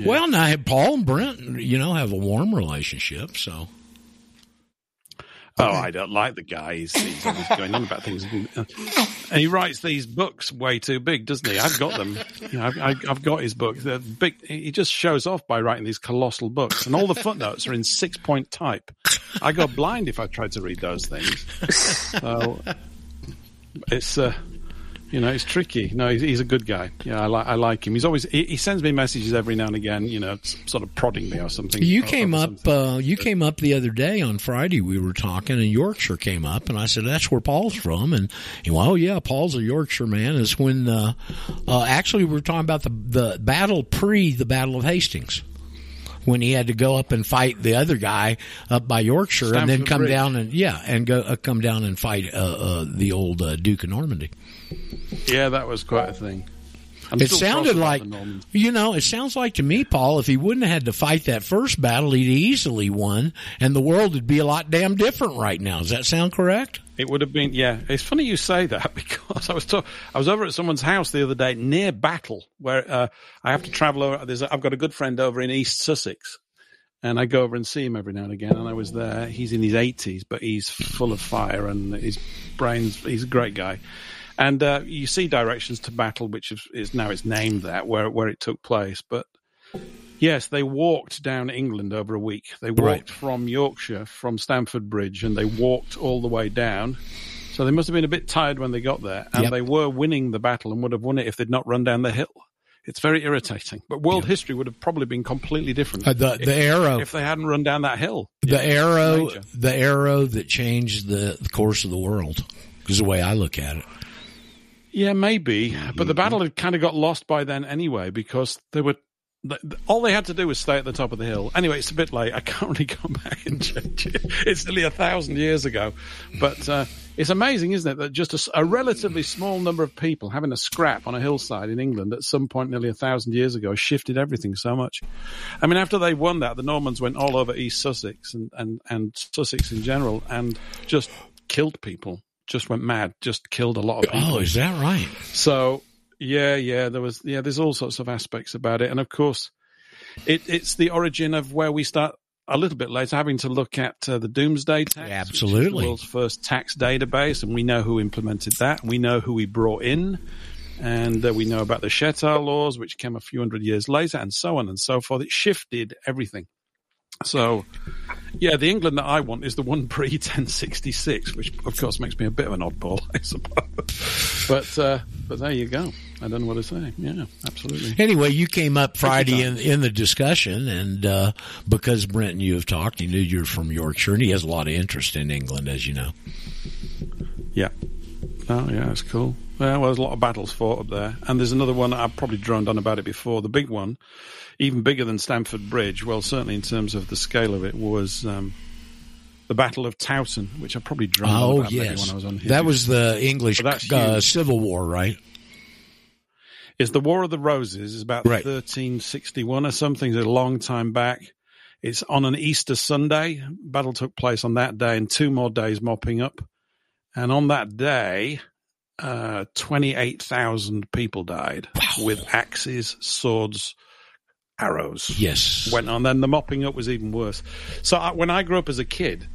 Well, now Paul and Brent, you know, have a warm relationship. So Oh, I don't like the guy. He's, he's always going on about things. And he writes these books way too big, doesn't he? I've got them. You know, I've, I've I've got his books. They're big. He just shows off by writing these colossal books, and all the footnotes are in six point type. I go blind if I tried to read those things. So it's uh, you know, it's tricky. No, he's, he's a good guy. Yeah, I like I like him. He's always he, he sends me messages every now and again. You know, sort of prodding me or something. You Or- came or up. Uh, you came up the other day on Friday. We were talking, and Yorkshire came up, and I said, "That's where Paul's from." And he went, "Oh yeah, Paul's a Yorkshire man." Is when uh, uh, actually we were talking about the the battle pre the Battle of Hastings. when he had to go up and fight the other guy up by Yorkshire, and then come Bridge. down and yeah, and go uh, come down and fight uh, uh, the old uh, Duke of Normandy. Yeah, that was quite a thing. I'm it sounded like you know, it sounds like to me, Paul, if he wouldn't have had to fight that first battle, he'd easily won, and the world would be a lot damn different right now. Does that sound correct? It would have been, yeah. It's funny you say that because I was talk- I was over at someone's house the other day near Battle, where uh, I have to travel over. There's I've got a good friend over in East Sussex, and I go over and see him every now and again. And I was there. He's in his 80s, but he's full of fire and his brains. He's a great guy. And uh, you see directions to Battle, which is, is now it's named that where where it took place, but. Yes, they walked down England over a week. They walked Right. from Yorkshire, from Stamford Bridge, and they walked all the way down. So they must have been a bit tired when they got there, and Yep. they were winning the battle and would have won it if they'd not run down the hill. It's very irritating, but world history would have probably been completely different. Uh, the- if, the arrow. if they hadn't run down that hill. The arrow, the arrow that changed the, the course of the world, is the way I look at it. Yeah, maybe, but the battle had kind of got lost by then anyway because they were. All they had to do was stay at the top of the hill. Anyway, it's a bit late. I can't really go back and change it. It's nearly a thousand years ago, but uh, it's amazing, isn't it, that just a relatively small number of people having a scrap on a hillside in England at some point nearly a thousand years ago shifted everything so much. I mean, after they won that, the Normans went all over East Sussex and and and Sussex in general and just killed people. Just went mad. Just killed a lot of people. Oh, is that right? So yeah, yeah, there was yeah, there's all sorts of aspects about it, and of course, it, it's the origin of where we start a little bit later having to look at uh, the Domesday Tax, is the Absolutely. world's first tax database, and we know who implemented that, and we know who we brought in. And uh, we know about the Shetar laws, which came a few hundred years later, and so on and so forth. It shifted everything. So, yeah, the England that I want is the one pre 1066, which of course makes me a bit of an oddball, I suppose. But uh, but there you go. I don't know what to say. Yeah, absolutely. Anyway, you came up Friday in, in the discussion, and uh, because Brent and you have talked, he knew you're from Yorkshire, and he has a lot of interest in England, as you know. Yeah. Oh, yeah, it's cool. Well, there's a lot of battles fought up there. And there's another one, I've probably droned on about it before. The big one, even bigger than Stamford Bridge, well, certainly in terms of the scale of it, was um, the Battle of Towton, which I probably droned on Oh, about yes. when I was on here. That was the English uh. Civil War, right? is the War of the Roses. It's about Right. 1361 or something. It's a long time back. It's on an Easter Sunday. Battle took place on that day and two more days mopping up. And on that day, uh, 28,000 people died with axes, swords, arrows. Yes. Went on. Then the mopping up was even worse. So I, when I grew up as a kid,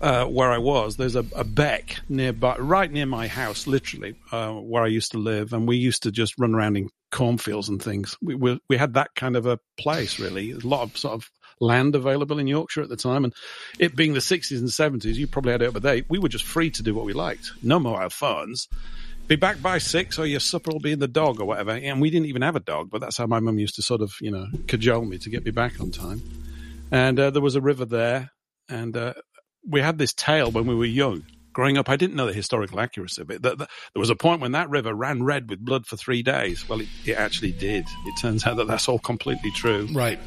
uh, where I was, there's a, a beck nearby, right near my house, literally, uh, where I used to live, and we used to just run around in cornfields and things. We we, we had that kind of a place, really. A lot of sort of land available in Yorkshire at the time, and it being the 60s and 70s, you probably had it over there. We were just free to do what we liked. No mobile phones. Be back by six, or your supper will be in the dog, or whatever. And we didn't even have a dog, but that's how my mum used to sort of, you know, cajole me to get me back on time. And uh, there was a river there, and uh, we had this tale when we were young. Growing up, I didn't know the historical accuracy of it. That, that- there was a point when that river ran red with blood for three days. Well, it, it actually did. It turns out that that's all completely true. Right.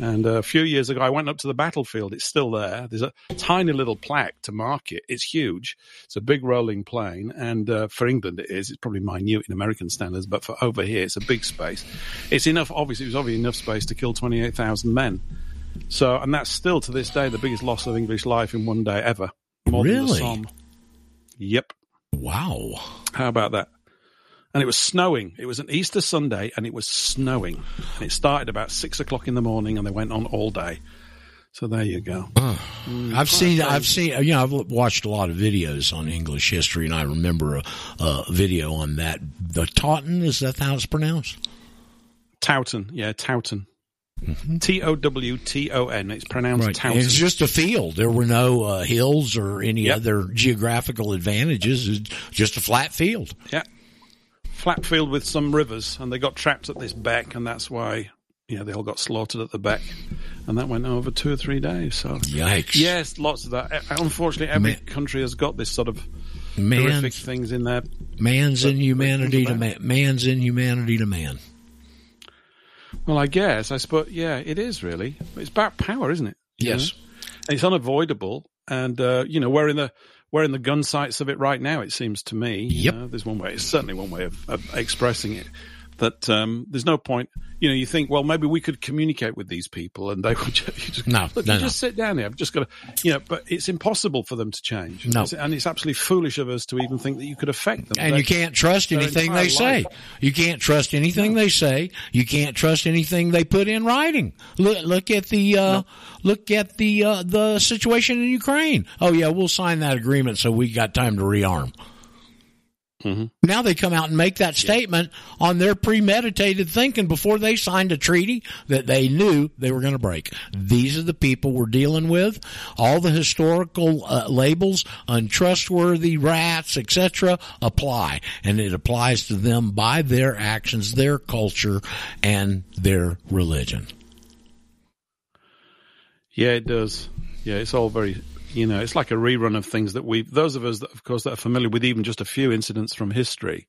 And uh, a few years ago, I went up to the battlefield. It's still there. There's a tiny little plaque to mark it. It's huge. It's a big rolling plain. And uh, for England, it is. It's probably minute in American standards, but for over here, it's a big space. It's enough, obviously, it was obviously enough space to kill 28,000 men. So, and that's still to this day the biggest loss of English life in one day ever. More than the Really? Somme. Yep. Wow. How about that? And it was snowing. It was an Easter Sunday and it was snowing. And it started about six o'clock in the morning and they went on all day. So there you go. Mm, I've seen, crazy. I've seen, you know, I've watched a lot of videos on English history, and I remember a, a video on that. The Taunton, is that how it's pronounced? Towton. Yeah, Towton. T O W T O N. It's pronounced Right. Towton. It's just a field. There were no uh, hills or any Yep. other geographical advantages. It's just a flat field. Yeah. Flat field with some rivers, and they got trapped at this beck, and that's why, yeah, they all got slaughtered at the beck. And that went over two or three days. So, Yikes. yes, lots of that. Uh, Unfortunately, every Man- country has got this sort of Man's- horrific things in there. Man's But- inhumanity to man. Man's inhumanity to man. Well, I guess I suppose. Yeah, it is really. It's about power, isn't it? You Yes. know? it's unavoidable, and uh, you know we're in the we're in the gun sights of it right now. It seems to me. Yep. there's one way. It's certainly one way of, of expressing it. That um, there's no point. You know, you think, well, maybe we could communicate with these people, and they would just, you just No, look, no, you no. just sit down here. I've just got to, you know, but it's impossible for them to change. No. It's- and it's absolutely foolish of us to even think that you could affect them. And They- you can't trust anything they say. life. You can't trust anything they say. You can't trust anything they put in writing. Look, look at the uh, look at the uh, the situation in Ukraine. Oh yeah, we'll sign that agreement so we got time to rearm. Mm-hmm. Now they come out and make that statement on their premeditated thinking before they signed a treaty that they knew they were going to break. These are the people we're dealing with. All the historical uh, labels, untrustworthy rats, etc., apply, and it applies to them by their actions, their culture, and their religion. Yeah, it does. Yeah, it's all very, you know, it's like a rerun of things that we, those of us that, of course, that are familiar with even just a few incidents from history,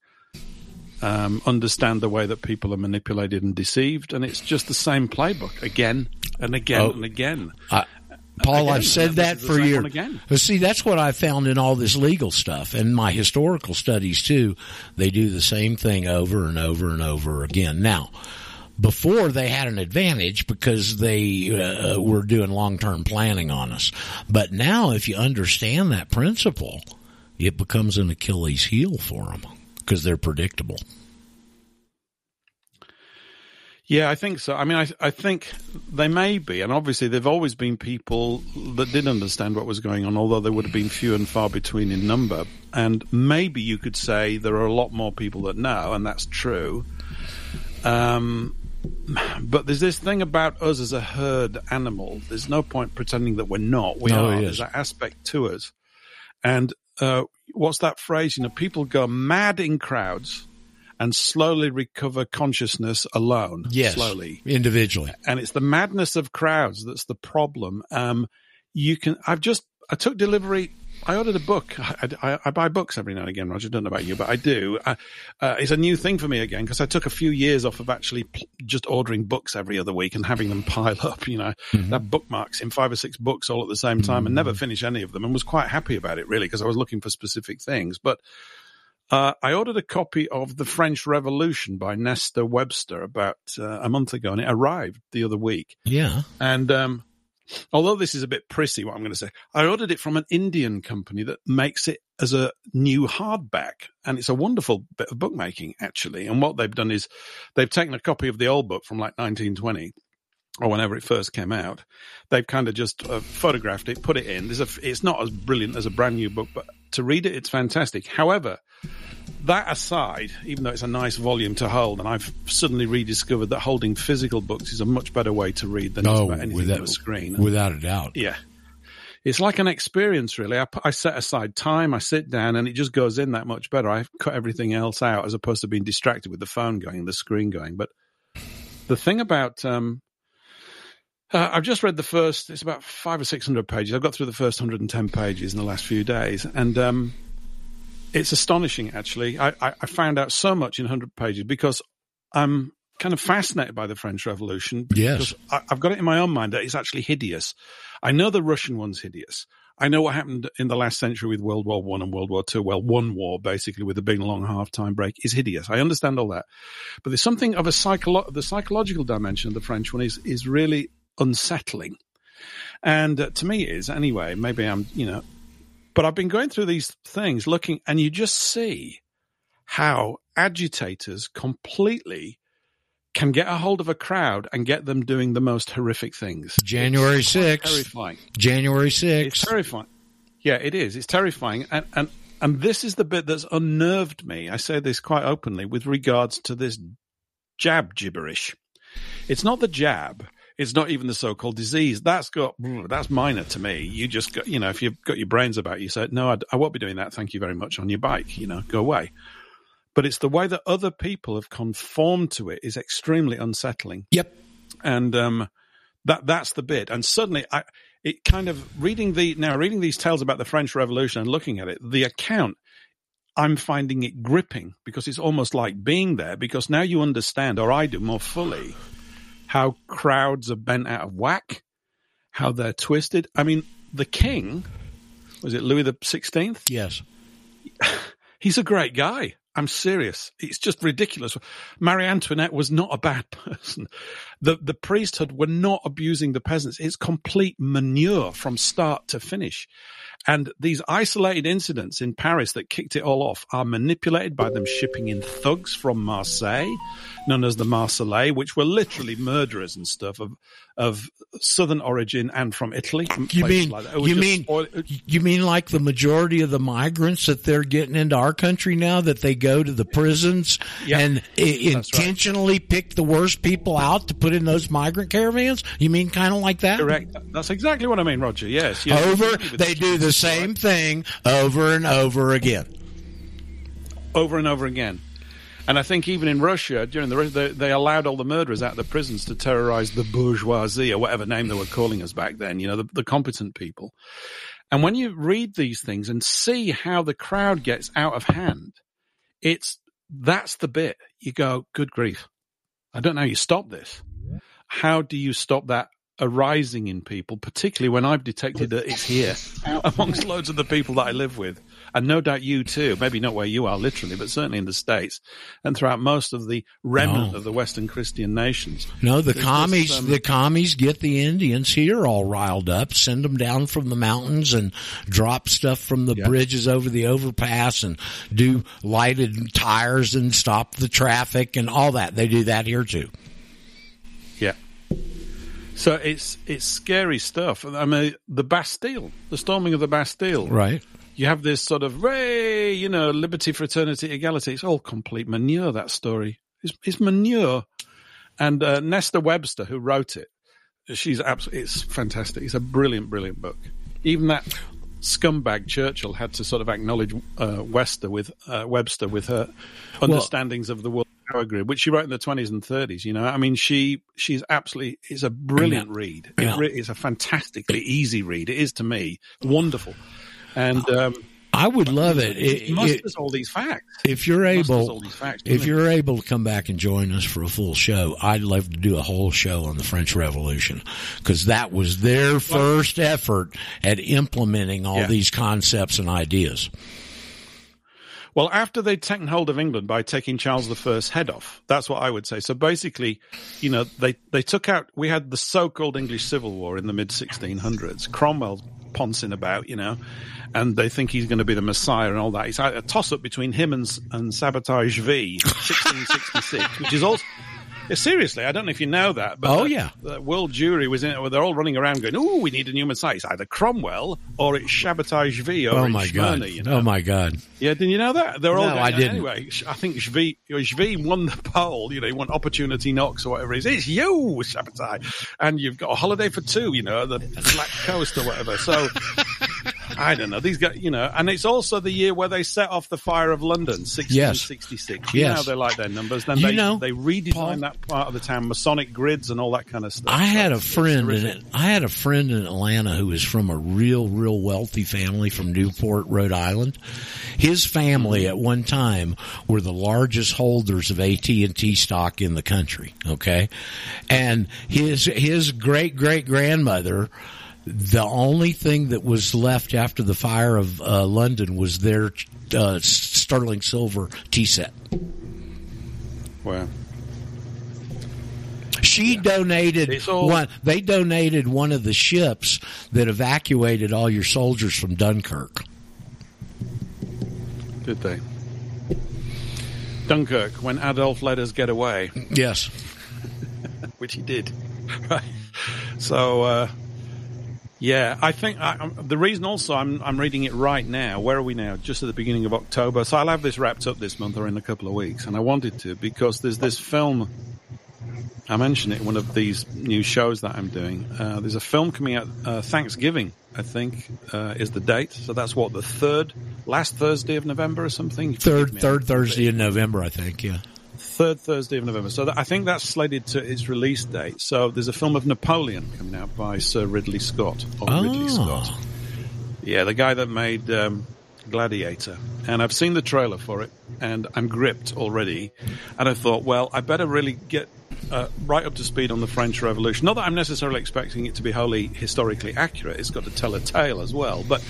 um, understand the way that people are manipulated and deceived, and it's just the same playbook again and again Oh. and again. I, Paul, Again, I've said that this is the for years. But see, that's what I found in all this legal stuff and my historical studies too. They do the same thing over and over and over again. Now, before they had an advantage because they uh, were doing long-term planning on us. But now, if you understand that principle, it becomes an Achilles heel for them because they're predictable. Yeah, I think so. I mean, I, I think they may be, and obviously there've always been people that did understand what was going on, although they would have been few and far between in number. And maybe you could say there are a lot more people that know, and that's true. Um, but there's this thing about us as a herd animal. There's no point pretending that we're not. We No, are. There's that aspect to us. And uh, what's that phrase? You know, people go mad in crowds and slowly recover consciousness alone. Yes, slowly individually. and it's the madness of crowds that's the problem. Um, you can. I've just. I took delivery. I ordered a book. I, I, I buy books every now and again, Roger. I don't know about you, but I do. Uh, uh, it's a new thing for me again because I took a few years off of actually pl- just ordering books every other week and having them pile up. You know, that bookmarks in five or six books all at the same time and never finish any of them, and was quite happy about it really because I was looking for specific things. But uh, I ordered a copy of The French Revolution by Nesta Webster about uh, a month ago, and it arrived the other week. Yeah. And um, although this is a bit prissy, what I'm going to say, I ordered it from an Indian company that makes it as a new hardback, and it's a wonderful bit of bookmaking actually. And what they've done is they've taken a copy of the old book from like 1920 or whenever it first came out. They've kind of just uh, photographed it, put it in. A, it's not as brilliant as a brand new book, but to read it, it's fantastic. However, that aside, even though it's a nice volume to hold, and I've suddenly rediscovered that holding physical books is a much better way to read than anything without- on a screen. Without a doubt. Yeah. It's like an experience, really. I, I set aside time, I sit down, and it just goes in that much better. I've cut everything else out as opposed to being distracted with the phone going, the screen going. But the thing about, um, uh, I've just read the first, it's about five or 600 pages. I've got through the first 110 pages in the last few days. And, um, it's astonishing, actually. I, I, I found out so much in 100 pages because I'm kind of fascinated by the French Revolution. Yes. I, I've got it in my own mind that it's actually hideous. I know the Russian one's hideous. I know what happened in the last century with World War One and World War Two. Well, one war basically with a big long half-time break is hideous. I understand all that, but there's something of a psycholo- the psychological dimension of the French one is is really unsettling, and uh, to me it is anyway. Maybe I'm you know, but I've been going through these things, looking, and you just see how agitators completely can get a hold of a crowd and get them doing the most horrific things. January It's 6th. terrifying. January It's 6th. terrifying. Yeah, it is. It's terrifying. And, and, and this is the bit that's unnerved me. I say this quite openly with regards to this jab gibberish. It's not the jab. It's not even the so-called disease. That's got, that's minor to me. You just got, you know, if you've got your brains about you, say, no, I, I won't be doing that. Thank you very much on your bike, you know, go away. But it's the way that other people have conformed to it is extremely unsettling. Yep. And, um, that, that's the bit. And suddenly I, it kind of reading the, now reading these tales about the French Revolution and looking at it, the account, I'm finding it gripping because it's almost like being there because now you understand, or I do more fully, how crowds are bent out of whack, how they're twisted. I mean, the king was it Louis the Sixteenth? Yes, he's a great guy. I'm serious. It's just ridiculous. Marie Antoinette was not a bad person. The the priesthood were not abusing the peasants. It's complete manure from start to finish. And these isolated incidents in Paris that kicked it all off are manipulated by them shipping in thugs from Marseille, known as the Marseillais, which were literally murderers and stuff of of southern origin and from Italy. You mean like. You mean you mean like the majority of the migrants that they're getting into our country now that they go to the prisons Yeah. and i- right. intentionally pick the worst people out to put in those migrant caravans? You mean kind of like that? correct? That's exactly what I mean, Roger. Yes. yes. Over, they do the same thing over and over again. over and over again. And I think even in Russia, during the they, they allowed all the murderers out of the prisons to terrorize the bourgeoisie or whatever name they were calling us back then. You know, the, the competent people. And when you read these things and see how the crowd gets out of hand, it's that's the bit you go, good grief. I don't know how you stop this. How do you stop that arising in people, particularly when I've detected that it's here amongst loads of the people that I live with? And no doubt you too, maybe not where you are literally, but certainly in the States and throughout most of the remnant No. of the Western Christian nations. No, the There's this, commies, um, the commies get the Indians here all riled up, send them down from the mountains and drop stuff from the bridges over the overpass and do lighted tires and stop the traffic and all that. They do that here too. So it's it's scary stuff. I mean, the Bastille, the storming of the Bastille. Right. You have this sort of, ray, you know, liberty, fraternity, equality. It's all complete manure, that story. It's, it's manure. And uh, Nesta Webster, who wrote it, she's absolutely, it's fantastic. It's a brilliant, brilliant book. Even that scumbag Churchill had to sort of acknowledge uh, Webster with uh, Webster with her understandings of the world grid, which she wrote in the twenties and thirties. You know, I mean, she she's absolutely it's a brilliant read. Yeah. It re- it's a fantastically easy read. It is to me wonderful, and um, I would love it. it, It- it- all these facts. if you're able, these facts, if it? you're able to come back and join us for a full show, I'd love to do a whole show on the French Revolution because that was their first effort at implementing all Yeah. these concepts and ideas. Well, after they'd taken hold of England by taking Charles I's head off, that's what I would say. So basically, you know, they, they took out, we had the so-called English Civil War in the mid 1600s. Cromwell's poncing about, you know, and they think he's going to be the Messiah and all that. It's a toss up between him and, and Sabbatai Zevi, 1666, which is also, seriously, I don't know if you know that, but Oh, the- yeah. the world jury was in it. They're all running around going, "Oh, we need a new Messiah. It's either Cromwell or it's Sabbatai Zevi over Oh my Smyrna." god! You oh, know? Oh my god! Yeah, didn't you know that? They're all No, going, I didn't. Anyway, I think Shvi, Shvi won the poll. You know, he won opportunity knocks or whatever it is. It's you, Shabatai. And you've got a holiday for two, you know, the Black Coast or whatever. So, I don't know. These guys, you know, and it's also the year where they set off the fire of London, 1666. You know Yes. they like their numbers. Then You they, know, they redesigned that part of the town, Masonic grids and all that kind of stuff. I had a It's- it's friend in. I had a friend in Atlanta who was from a real, real wealthy family from Newport, Rhode Island. His family at one time were the largest holders of AT and T stock in the country. Okay, and his his great great grandmother. The only thing that was left after the fire of uh, London was their uh, sterling silver tea set. Wow. She donated one. They donated one of the ships that evacuated all your soldiers from Dunkirk. Did they? Dunkirk, when Adolf let us get away. Yes. Which he did. Right. So, uh, yeah, I think I, the reason also I'm, I'm reading it right now. Where are we now? Just at the beginning of October. So I'll have this wrapped up this month or in a couple of weeks. And I wanted to because there's this film. I mentioned it in one of these new shows that I'm doing. Uh, there's a film coming out uh, Thanksgiving, I think, uh, is the date. So that's what the third, last Thursday of November or something. Third third Thursday in November, I think. Yeah. Third Thursday of November. So that, I think that's slated to its release date. So there's a film of Napoleon coming out by Sir Ridley Scott. Or Ridley Oh. Scott. Yeah, the guy that made um, Gladiator. And I've seen the trailer for it, and I'm gripped already. And I thought, well, I better really get uh, right up to speed on the French Revolution. Not that I'm necessarily expecting it to be wholly historically accurate. It's got to tell a tale as well, but.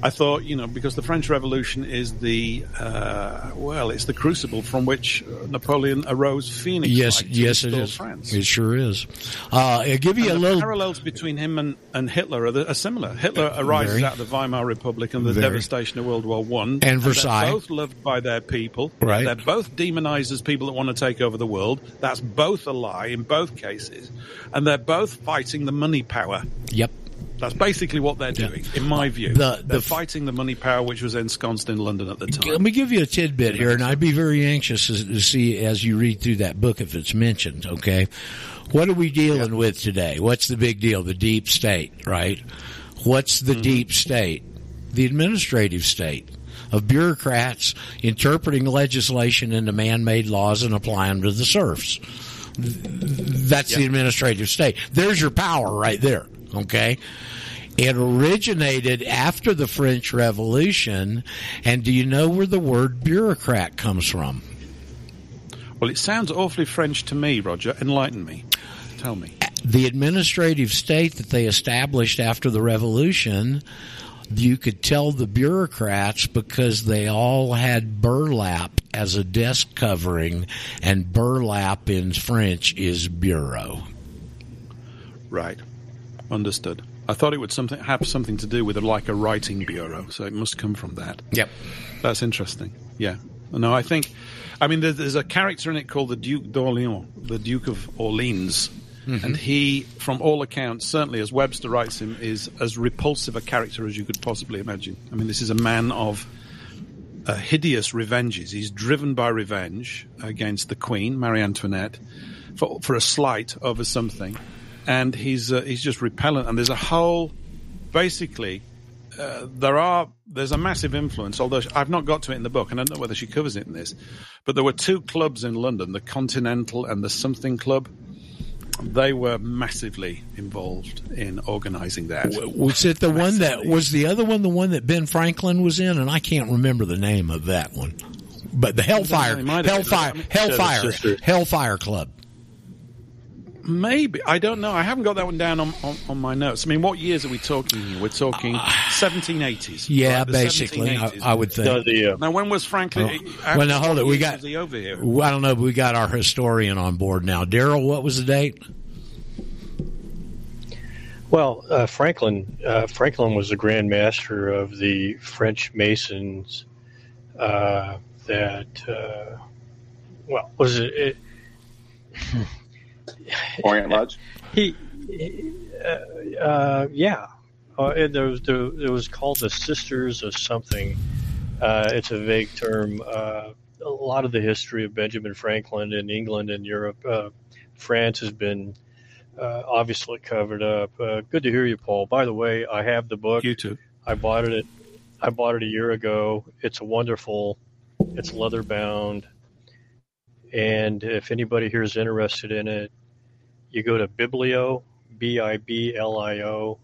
I thought, you know, because the French Revolution is the uh, well, it's the crucible from which Napoleon arose phoenix. Yes, yes, it is. France. It sure is. Uh, I'll give you And a the little. parallels between him and, and Hitler are, the, are similar. Hitler arises Very. out of the Weimar Republic and the Very. devastation of World War One, And Versailles. They're both loved by their people. Right. They're both demonized as people that want to take over the world. That's both a lie in both cases, and they're both fighting the money power. Yep. That's basically what they're doing, in my view. The- they're the- fighting the money power which was ensconced in London at the time. Let me give you a tidbit here, and I'd be very anxious to to see as you read through that book if it's mentioned. Okay, what are we dealing with today? What's the big deal? The deep state, right? What's the mm-hmm. deep state? The administrative state of bureaucrats interpreting legislation into man-made laws and applying them to the serfs. That's the administrative state. There's your power right there. Okay. It originated after the French Revolution. And do you know where the word bureaucrat comes from? Well, it sounds awfully French to me, Roger. Enlighten me. Tell me. The administrative state that they established after the revolution, you could tell the bureaucrats because they all had burlap as a desk covering, and burlap in French is bureau. Right. Understood. I thought it would something have something to do with a, like a writing bureau, so it must come from that. Yep. That's interesting. Yeah. No, I think, I mean, there's, there's a character in it called the Duke d'Orléans, the Duke of Orleans. Mhm. And he, from all accounts, certainly as Webster writes him, is as repulsive a character as you could possibly imagine. I mean, this is a man of uh, hideous revenges. He's driven by revenge against the Queen, Marie Antoinette, for, for a slight over something. And he's, uh, he's just repellent. And there's a whole, basically, uh, there are there's a massive influence. Although I've not got to it in the book, and I don't know whether she covers it in this. But there were two clubs in London: the Continental and the Something Club. They were massively involved in organising that. Was it the one that was the other one? The one that Ben Franklin was in, and I can't remember the name of that one. But the Hellfire, It might have been. Hellfire, Hellfire, Hellfire Club. Maybe I don't know. I haven't got that one down on, on, on my notes. I mean, what years are we talking here? We're talking 1780s. Yeah, right? Basically, I, 1780s. I would think. now, when was Franklin? Oh. Well, now hold it. We got. Was he over here? I don't know, but we got our historian on board now. Daryl, what was the date? Well, uh, Franklin uh, Franklin was the Grand Master of the French Masons. Uh, that uh, well was it? it Orient Lodge. he, he- uh, uh, yeah. Uh, and there was there, it was called the Sisters of something. Uh, it's a vague term. Uh, a lot of the history of Benjamin Franklin in England and Europe, uh, France has been uh, obviously covered up. Uh, good to hear you, Paul. By the way, I have the book. You too. I bought it. I bought it a year ago. It's a wonderful. It's leather bound, and if anybody here is interested in it, you go to Biblio, B I B L I O.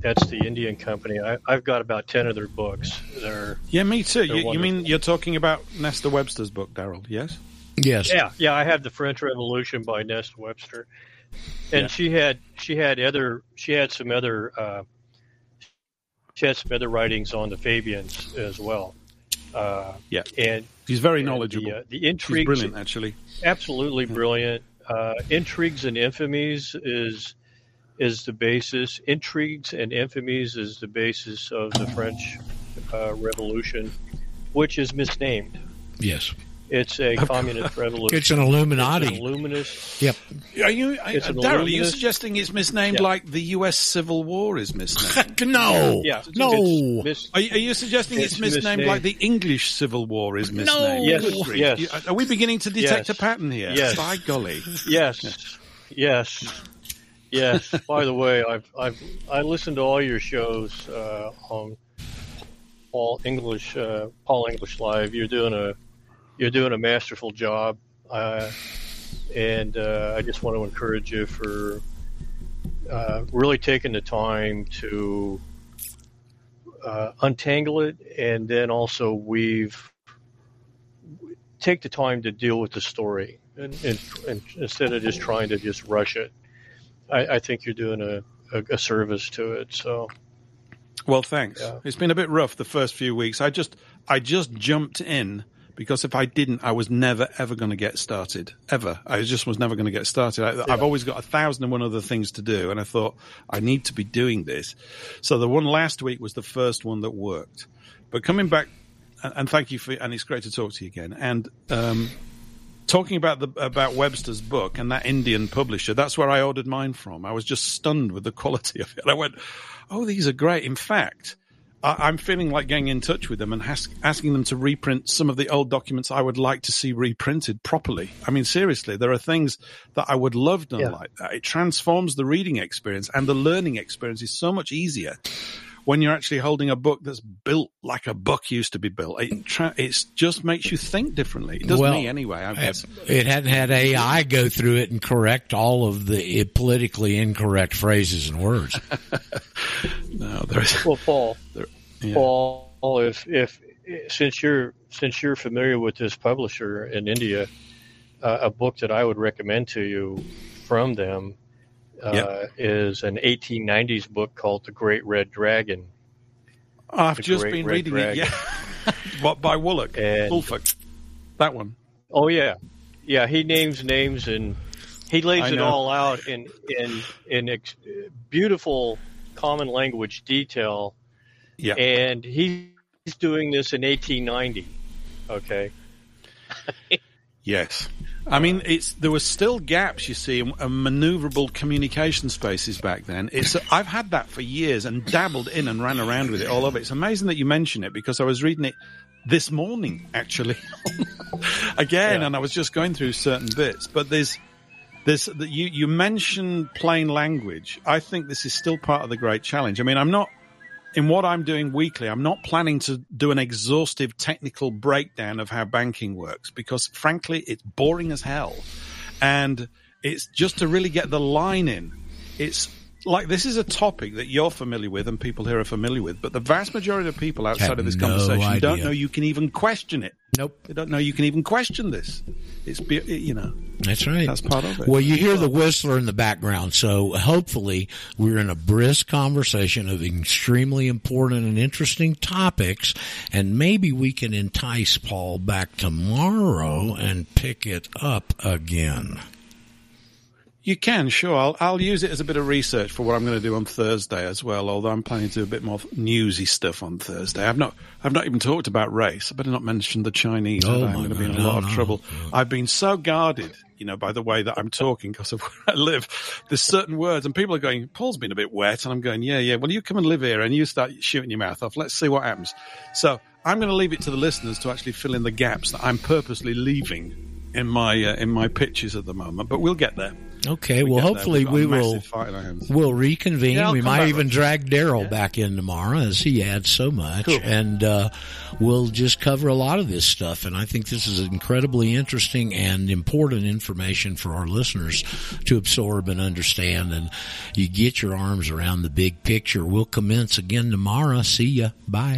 That's the Indian company. I, I've got about ten of their books. They're Yeah, me too. You, you mean you're talking about Nesta Webster's book, Daryl? Yes. Yes. Yeah, yeah. I have the French Revolution by Nesta Webster, and Yeah. she had she had other she had some other uh, she had some other writings on the Fabians as well. Uh, Yeah. and He's very knowledgeable. The, uh, the He's intrigues, brilliant, actually. absolutely brilliant. Uh, intrigues and infamies is is the basis. Intrigues and infamies is the basis of the French uh, Revolution, which is misnamed. Yes. It's a communist revolution. It's an Illuminati. It's an illuminist. Yep. Are you, I- It's an Daryl? Are you suggesting it's misnamed Yeah. like the U.S. Civil War is misnamed? no. Yeah. No. Mis- Are you, are you suggesting it's, It's misnamed, misnamed. like the English Civil War is misnamed? Yes, yes. Are we beginning to detect Yes. a pattern here? Yes. By golly. Yes, yes, yes. By the way, I've I've I listened to all your shows uh, on Paul English uh, Paul English Live. You're doing a you're doing a masterful job, uh, and uh, I just want to encourage you for uh, really taking the time to uh, untangle it, and then also weave take the time to deal with the story and, and, and instead of just trying to just rush it. I, I think you're doing a, a, a service to it. So, Well, thanks. Yeah. It's been a bit rough the first few weeks. I just I just jumped in because if I didn't, I was never ever going to get started. Ever. I just was never going to get started. I, I've always got a thousand and one other things to do, and I thought I need to be doing this. So the one last week was the first one that worked. But coming back, and, and thank you for, and it's great to talk to you again. And um, talking about the about Webster's book and that Indian publisher, that's where I ordered mine from. I was just stunned with the quality of it. I went, "Oh, these are great." In fact, I, I'm feeling like getting in touch with them and ask, asking them to reprint some of the old documents I would like to see reprinted properly. I mean, seriously, there are things that I would love done Yeah. like that. It transforms the reading experience and the learning experience is so much easier when you're actually holding a book that's built like a book used to be built. It tra- it's just makes you think differently. It does Well, me anyway. I guess. It hadn't had AI go through it and correct all of the politically incorrect phrases and words. no, there's well, Paul, yeah. Paul, if if since you're since you're familiar with this publisher in India, uh, a book that I would recommend to you from them uh, Yeah. is an 1890s book called The Great Red Dragon. I've The just Great been Red reading Dragon. it. Yeah, by Woollok, And- Woolfolk. That one. Oh yeah, yeah. He names names and he lays it all out in in in ex- beautiful common language detail. Yeah. And he's doing this in 1890. Okay. Yes. I mean, it's there were still gaps, you see, and maneuverable communication spaces back then. It's I've had that for years and dabbled in and ran around with it all over. It's amazing that you mention it because I was reading it this morning actually again, and I was just going through certain bits. But there's there's that you you mentioned plain language. I think this is still part of the great challenge. I mean, I'm not in what I'm doing weekly, I'm not planning to do an exhaustive technical breakdown of how banking works because frankly, it's boring as hell. And it's just to really get the line in. It's like this is a topic that you're familiar with and people here are familiar with, but the vast majority of people outside of this no conversation don't know you can even question it. Nope. They don't know you can even question this. It's, you know. That's right. That's part of it. Well, you hear the whistler in the background, so hopefully we're in a brisk conversation of extremely important and interesting topics, and maybe we can entice Paul back tomorrow and pick it up again. You can, sure. I'll, I'll use it as a bit of research for what I'm going to do on Thursday as well. Although I'm planning to do a bit more newsy stuff on Thursday. I've not, I've not even talked about race. I better not mention the Chinese. Oh? I'm going to be in a God, lot no, of trouble. no. I've been so guarded, you know, by the way that I'm talking because of where I live. There's certain words, and people are going, "Paul's been a bit wet," and I'm going, "Yeah, yeah." Well, you come and live here, and you start shooting your mouth off. Let's see what happens. So I'm going to leave it to the listeners to actually fill in the gaps that I'm purposely leaving in my uh, in my pitches at the moment. But we'll get there. Okay, We well, hopefully We've got a we will massive fight in our hands. we'll reconvene. Yeah, we might even Rich. drag Daryl back in tomorrow as he adds so much, Cool. and uh, we'll just cover a lot of this stuff. And I think this is incredibly interesting and important information for our listeners to absorb and understand. And you get your arms around the big picture. We'll commence again tomorrow. See ya. Bye.